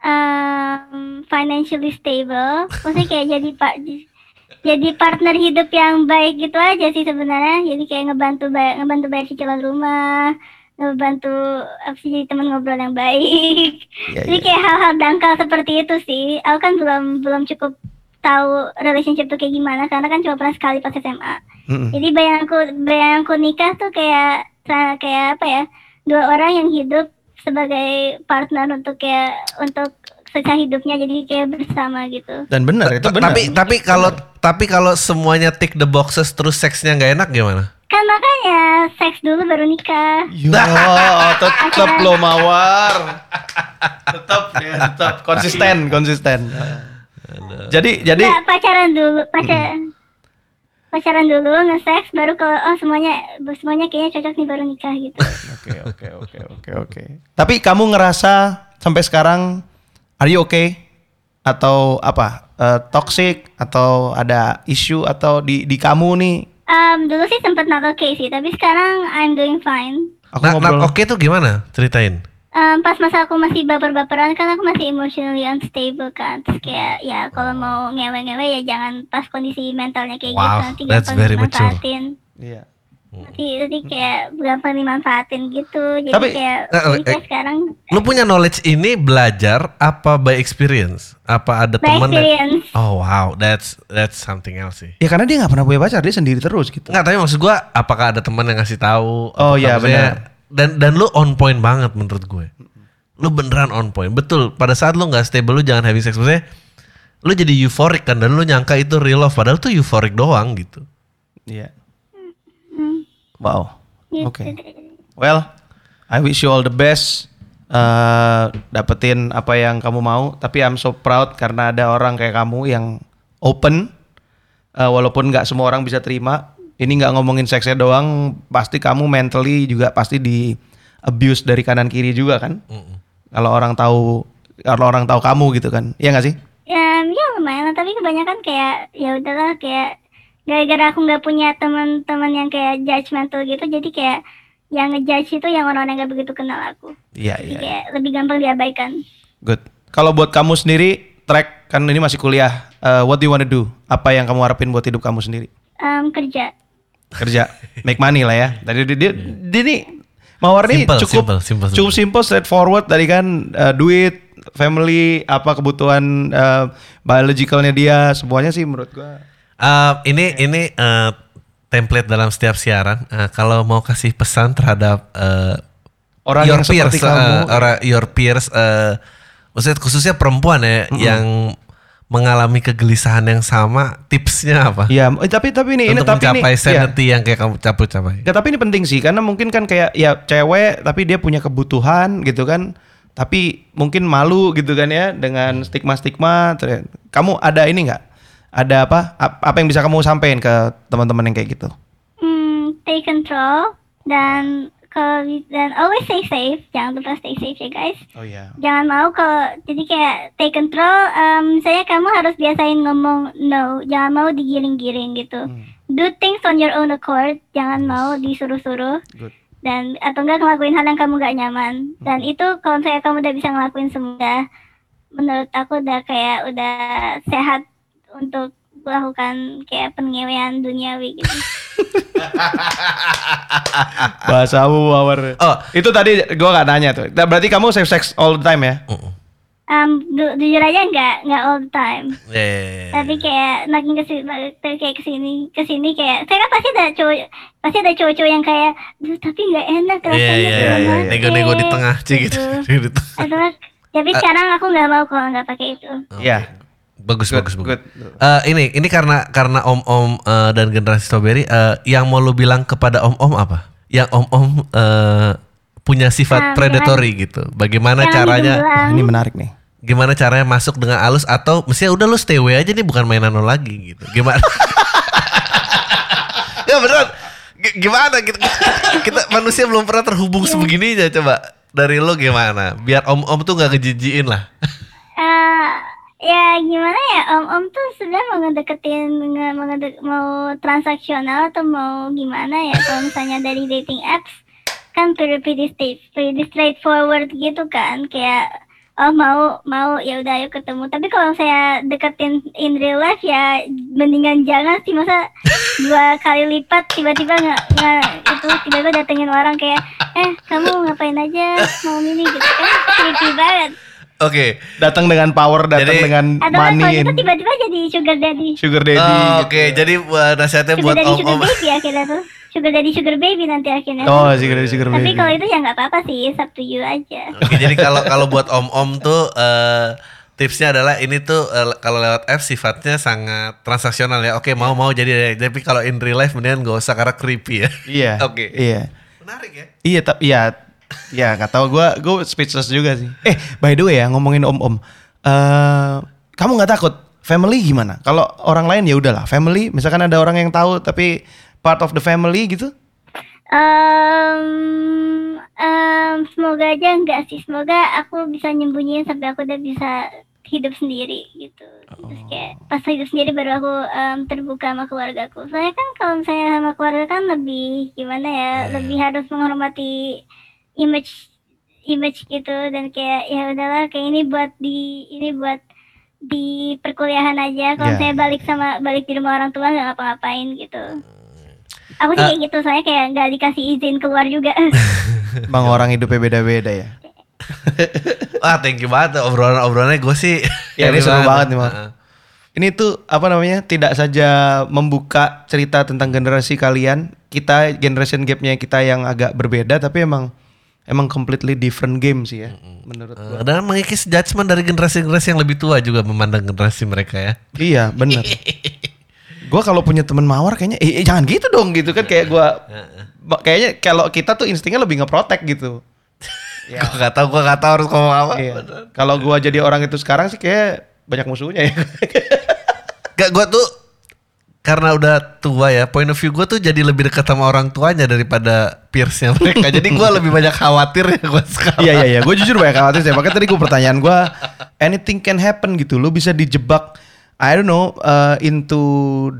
Speaker 4: um, financially stable maksudnya kayak jadi pak jadi partner hidup yang baik gitu aja sih sebenarnya jadi kayak ngebantu bayar ngebantu bayar cicilan rumah ngebantu apa sih jadi teman ngobrol yang baik
Speaker 3: Iya,
Speaker 4: jadi
Speaker 3: iya.
Speaker 4: kayak hal-hal dangkal seperti itu sih aku kan belum belum cukup tahu relationship tuh kayak gimana karena kan cuma pernah sekali pas SMA
Speaker 3: Mm-mm.
Speaker 4: jadi bayanganku bayanganku nikah tuh kayak kayak apa ya dua orang yang hidup sebagai partner untuk kayak untuk sisa hidupnya jadi kayak bersama gitu.
Speaker 3: Dan benar itu benar.
Speaker 2: Tapi tapi kalau tapi kalau semuanya tick the boxes terus seksnya nggak enak gimana?
Speaker 4: Kan makanya seks dulu baru nikah.
Speaker 3: Ya, tetap lo mawar. tetap ya, tetap konsisten, konsisten. Jadi jadi
Speaker 4: Nggak, pacaran dulu, pacaran. Pacaran dulu, nge-seks baru kalau oh semuanya semuanya kayaknya cocok nih baru nikah gitu.
Speaker 3: Oke, oke, oke, oke, oke. Tapi kamu ngerasa sampai sekarang are you okay? Atau apa? eh, toxic atau ada isu atau di di kamu nih?
Speaker 4: Um, dulu sih sempet not okay sih, tapi sekarang I'm doing fine.
Speaker 3: Aku
Speaker 2: Nah, nah,
Speaker 3: ngobrol.
Speaker 2: oke tuh gimana? Ceritain.
Speaker 4: Um, pas masa aku masih baper-baperan kan aku masih emotionally unstable kan Terus kayak ya kalau mau ngewe-ngewe ya jangan pas kondisi mentalnya kayak
Speaker 2: Wow,
Speaker 4: gitu Nanti
Speaker 2: that's
Speaker 4: gampang dimanfaatin
Speaker 3: Iya.
Speaker 4: Nanti, nanti kayak gampang dimanfaatin gitu Jadi
Speaker 3: Tapi-
Speaker 4: kayak,
Speaker 2: Eh,
Speaker 4: jadi
Speaker 2: eh,
Speaker 4: kayak sekarang
Speaker 2: Lu punya knowledge ini belajar apa by experience? Apa ada
Speaker 4: by
Speaker 2: teman? Oh wow, that's that's something else sih.
Speaker 3: Ya karena dia nggak pernah punya pacar, dia sendiri terus gitu.
Speaker 2: Enggak, tapi maksud gua apakah ada teman yang ngasih tahu?
Speaker 3: Oh, iya, benar.
Speaker 2: Dan dan lu on point banget menurut gue. Lu beneran on point. Betul. Pada saat lu nggak stable lu jangan having sex maksudnya lu jadi euphoric kan dan lu nyangka itu real love padahal tuh euphoric doang gitu.
Speaker 3: Iya.
Speaker 4: Hmm,
Speaker 3: Wow.
Speaker 4: gitu.
Speaker 3: Oke. Well, I wish you all the best. eh dapetin apa yang kamu mau. Tapi I'm so proud karena ada orang kayak kamu yang open. Eh, walaupun nggak semua orang bisa terima. Ini nggak ngomongin seksnya doang. Pasti kamu mentally juga pasti di abuse dari kanan kiri juga kan. Kalau orang tahu, kalau orang tahu kamu gitu kan. Iya nggak sih?
Speaker 4: Ya, ya lumayan lah, tapi kebanyakan kayak ya udahlah kayak gara-gara aku nggak punya teman-teman yang kayak judgmental gitu, jadi kayak yang ngejudge itu yang orang-orang yang gak begitu kenal aku.
Speaker 3: Iya iya.
Speaker 4: kayak lebih gampang diabaikan.
Speaker 3: Good. Kalau buat kamu sendiri, track kan ini masih kuliah. eh, what do you wanna do? Apa yang kamu harapin buat hidup kamu sendiri?
Speaker 4: Em, kerja.
Speaker 3: Kerja, make money lah ya. Tadi dia, dia, dia nih Mawar nih
Speaker 2: Simple,
Speaker 3: cukup
Speaker 2: simple, simple,
Speaker 3: cukup simple, straightforward tadi kan eh, duit, family, apa kebutuhan eh, biologicalnya dia, semuanya sih menurut gua.
Speaker 2: Eh, ini ini eh, template dalam setiap siaran. Eh, kalau mau kasih pesan terhadap eh,
Speaker 3: Orang
Speaker 2: your
Speaker 3: yang seperti
Speaker 2: peers,
Speaker 3: kamu.
Speaker 2: orang your peers, eh, maksudnya khususnya perempuan ya yang mengalami kegelisahan yang sama, tipsnya apa?
Speaker 3: Iya, eh, tapi tapi ini ini
Speaker 2: Untuk
Speaker 3: tapi ini
Speaker 2: mencapai
Speaker 3: iya.
Speaker 2: sanity yang kayak kamu capai-capai.
Speaker 3: Ya, tapi ini penting sih karena mungkin kan kayak ya cewek tapi dia punya kebutuhan gitu kan. Tapi mungkin malu gitu kan ya dengan stigma-stigma. Kamu ada ini nggak? Ada apa? Ap- Apa yang bisa kamu sampaikan ke teman-teman yang kayak gitu?
Speaker 4: Hmm, take control dan kalau dan always stay safe. Jangan lupa stay safe ya guys.
Speaker 3: Oh iya.
Speaker 4: Jangan mau kalau jadi kayak take control. em, saya kamu harus biasain ngomong no. Jangan mau digiring-giring gitu. Do things on your own accord. Jangan mau disuruh-suruh.
Speaker 3: Good.
Speaker 4: dan atau enggak ngelakuin hal yang kamu gak nyaman dan itu kalau saya kamu udah bisa ngelakuin semua menurut aku udah kayak udah sehat untuk melakukan kayak pengewean duniawi gitu
Speaker 3: Bahasamu power.
Speaker 2: Oh.
Speaker 3: itu tadi gua nggak nanya tuh. Nah, Berarti kamu safe sex all the time ya?
Speaker 2: Mm-mm.
Speaker 4: um, ju- jujur aja nggak nggak all the time
Speaker 2: ya.
Speaker 4: tapi kayak makin ke sini kayak ke sini ke sini kayak saya kan pasti ada cowok pasti ada cowok-cowok yang kayak Duh, tapi nggak enak rasanya
Speaker 2: iya,
Speaker 4: segala
Speaker 2: iya.
Speaker 4: macem."
Speaker 2: Nego-nego di tengah, Ci, gitu.
Speaker 4: Gitu. Atau, tapi sekarang aku nggak mau kalau nggak pakai itu
Speaker 3: Iya.
Speaker 2: Bagus,
Speaker 3: Good,
Speaker 2: bagus, bagus.
Speaker 3: good.
Speaker 2: Eh, ini ini karena karena om-om eh, dan generasi strawberry eh, yang mau lu bilang kepada om-om apa? Yang om-om eh, punya sifat
Speaker 4: Nah,
Speaker 2: predatory gitu. Bagaimana caranya?
Speaker 3: Wah, ini menarik nih.
Speaker 2: Gimana caranya masuk dengan halus atau mestinya udah lu stay away aja nih bukan mainan lo lagi gitu. Gimana? ya beneran. G- gimana kita, kita, manusia belum pernah terhubung sebegininya coba. Dari lo gimana? Biar om-om tuh nggak ngejijiin lah.
Speaker 4: Eh, ya gimana ya? Om om tuh sudah mau ngedeketin nge- mau, ngede- mau transaksional atau mau gimana ya? Kalau misalnya dari dating apps kan pretty pretty, straight, pretty straightforward gitu kan? Kayak oh mau mau ya udah ayo ketemu. Tapi kalau saya deketin in real life ya mendingan jangan sih. Masa dua kali lipat tiba-tiba nggak nggak itu tiba-tiba datengin orang kayak eh kamu ngapain aja? Mau ini gitu kan? Creepy banget
Speaker 2: Oke.
Speaker 3: Datang dengan power, datang
Speaker 2: Jadi-
Speaker 3: dengan
Speaker 4: atau kalau
Speaker 3: money,
Speaker 4: itu tiba-tiba jadi sugar daddy
Speaker 3: sugar daddy.
Speaker 2: Oh,
Speaker 3: gitu.
Speaker 2: Oke, jadi uh, nasihatnya
Speaker 4: sugar
Speaker 2: buat
Speaker 4: daddy sugar
Speaker 2: om-om.
Speaker 4: baby akhirnya tuh sugar daddy sugar baby nanti akhirnya
Speaker 3: Oh, sugar daddy, sugar
Speaker 4: tapi
Speaker 3: baby.
Speaker 4: kalau itu ya nggak apa-apa sih it's up to you aja
Speaker 2: Oke, jadi kalau kalau buat om-om tuh eh, tipsnya adalah ini tuh eh, kalau lewat app sifatnya sangat transaksional ya. Oke, mau mau jadi tapi kalau in real life mendingan gak usah karena creepy ya.
Speaker 3: Iya.
Speaker 2: Oke.
Speaker 3: Iya.
Speaker 2: Menarik ya.
Speaker 3: Iya, tapi ya ya nggak tahu gua gue speechless juga sih. Eh, by the way ya ngomongin om-om. Eh, kamu nggak takut family gimana? Kalau orang lain ya udahlah, family misalkan ada orang yang tahu tapi part of the family gitu.
Speaker 4: Em, em, semoga aja enggak sih. Semoga aku bisa nyembunyiin sampai aku udah bisa hidup sendiri gitu. Terus kayak pas hidup sendiri baru aku em, terbuka sama keluargaku. Soalnya kan kalau misalnya sama keluarga kan lebih gimana ya, lebih harus menghormati image image gitu dan kayak ya udahlah kayak ini buat di ini buat di perkuliahan aja. Kalau
Speaker 3: Ya.
Speaker 4: saya balik sama balik di rumah orang tua nggak ngapa-ngapain gitu. Aku sih kayak gitu, soalnya kayak nggak dikasih izin keluar juga.
Speaker 3: Bang orang hidupnya beda-beda ya.
Speaker 2: Wah thank you banget obrolan-obrolannya gue sih.
Speaker 3: Iya, ini seru banget nih, Mal.
Speaker 2: Heeh.
Speaker 3: Ini tuh apa namanya? Tidak saja membuka cerita tentang generasi kalian, kita generation gapnya kita yang agak berbeda, tapi emang emang completely different game sih ya, menurut gua.
Speaker 2: Eh, Dan mengikis judgement dari generasi-generasi yang lebih tua juga memandang generasi mereka ya.
Speaker 3: Iya, bener. gua kalau punya temen mawar kayaknya, eh, eh, jangan gitu dong gitu kan kayak gua, kayaknya kalau kita tuh instingnya lebih ngeprotek gitu. Ya.
Speaker 2: Gue gak tau, gue gak tau harus ngomong apa.
Speaker 3: Iya. Kalau gua jadi orang itu sekarang sih kayak banyak musuhnya ya.
Speaker 2: Gak gue tuh karena udah tua ya, point of view gue tuh jadi lebih dekat sama orang tuanya daripada peersnya mereka. jadi gue lebih banyak khawatir ya gue sekarang.
Speaker 3: Iya iya iya, gue jujur banyak khawatir sih. Makanya tadi gue pertanyaan gue, anything can happen gitu. Lu bisa dijebak, I don't know, uh, into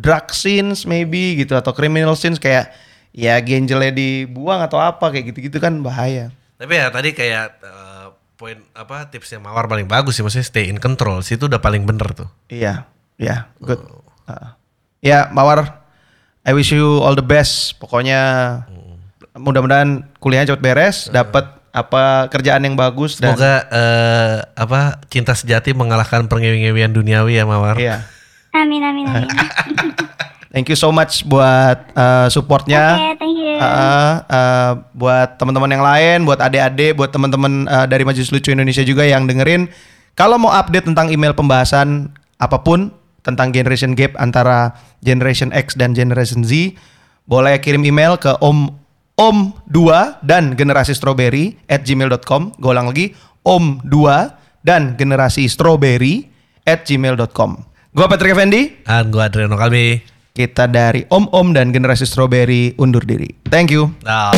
Speaker 3: drug scenes maybe gitu atau criminal scenes kayak ya genjelnya dibuang atau apa kayak gitu-gitu kan bahaya.
Speaker 2: Tapi ya tadi kayak eh, poin apa tipsnya Mawar paling bagus sih maksudnya stay in control. Situ udah paling bener tuh.
Speaker 3: Iya, iya, good. Uh, ya Mawar, I wish you all the best. Pokoknya mudah-mudahan kuliahnya cepet beres, dapat apa kerjaan yang bagus dan
Speaker 2: Semoga eh, apa cinta sejati mengalahkan pengewi-ngewian duniawi ya Mawar.
Speaker 3: iya.
Speaker 4: amin amin amin.
Speaker 3: Thank you so much buat uh, supportnya.
Speaker 4: Oke, thank you.
Speaker 3: Uh, uh, buat teman-teman yang lain, buat adik-adik, buat teman-teman uh, dari Majelis Lucu Indonesia juga yang dengerin. Kalau mau update tentang email pembahasan apa pun tentang generation gap antara generation X dan generation Z, boleh kirim email ke om om 2 dan generasi strawberry at gmail.com. Gue ulang lagi, om 2 dan generasi strawberry at gmail.com. Gue Patrick Effendi.
Speaker 2: Dan gue Adriano Kalbi.
Speaker 3: Kita dari Om Om dan generasi Strawberry undur diri. Thank you.
Speaker 2: Nah.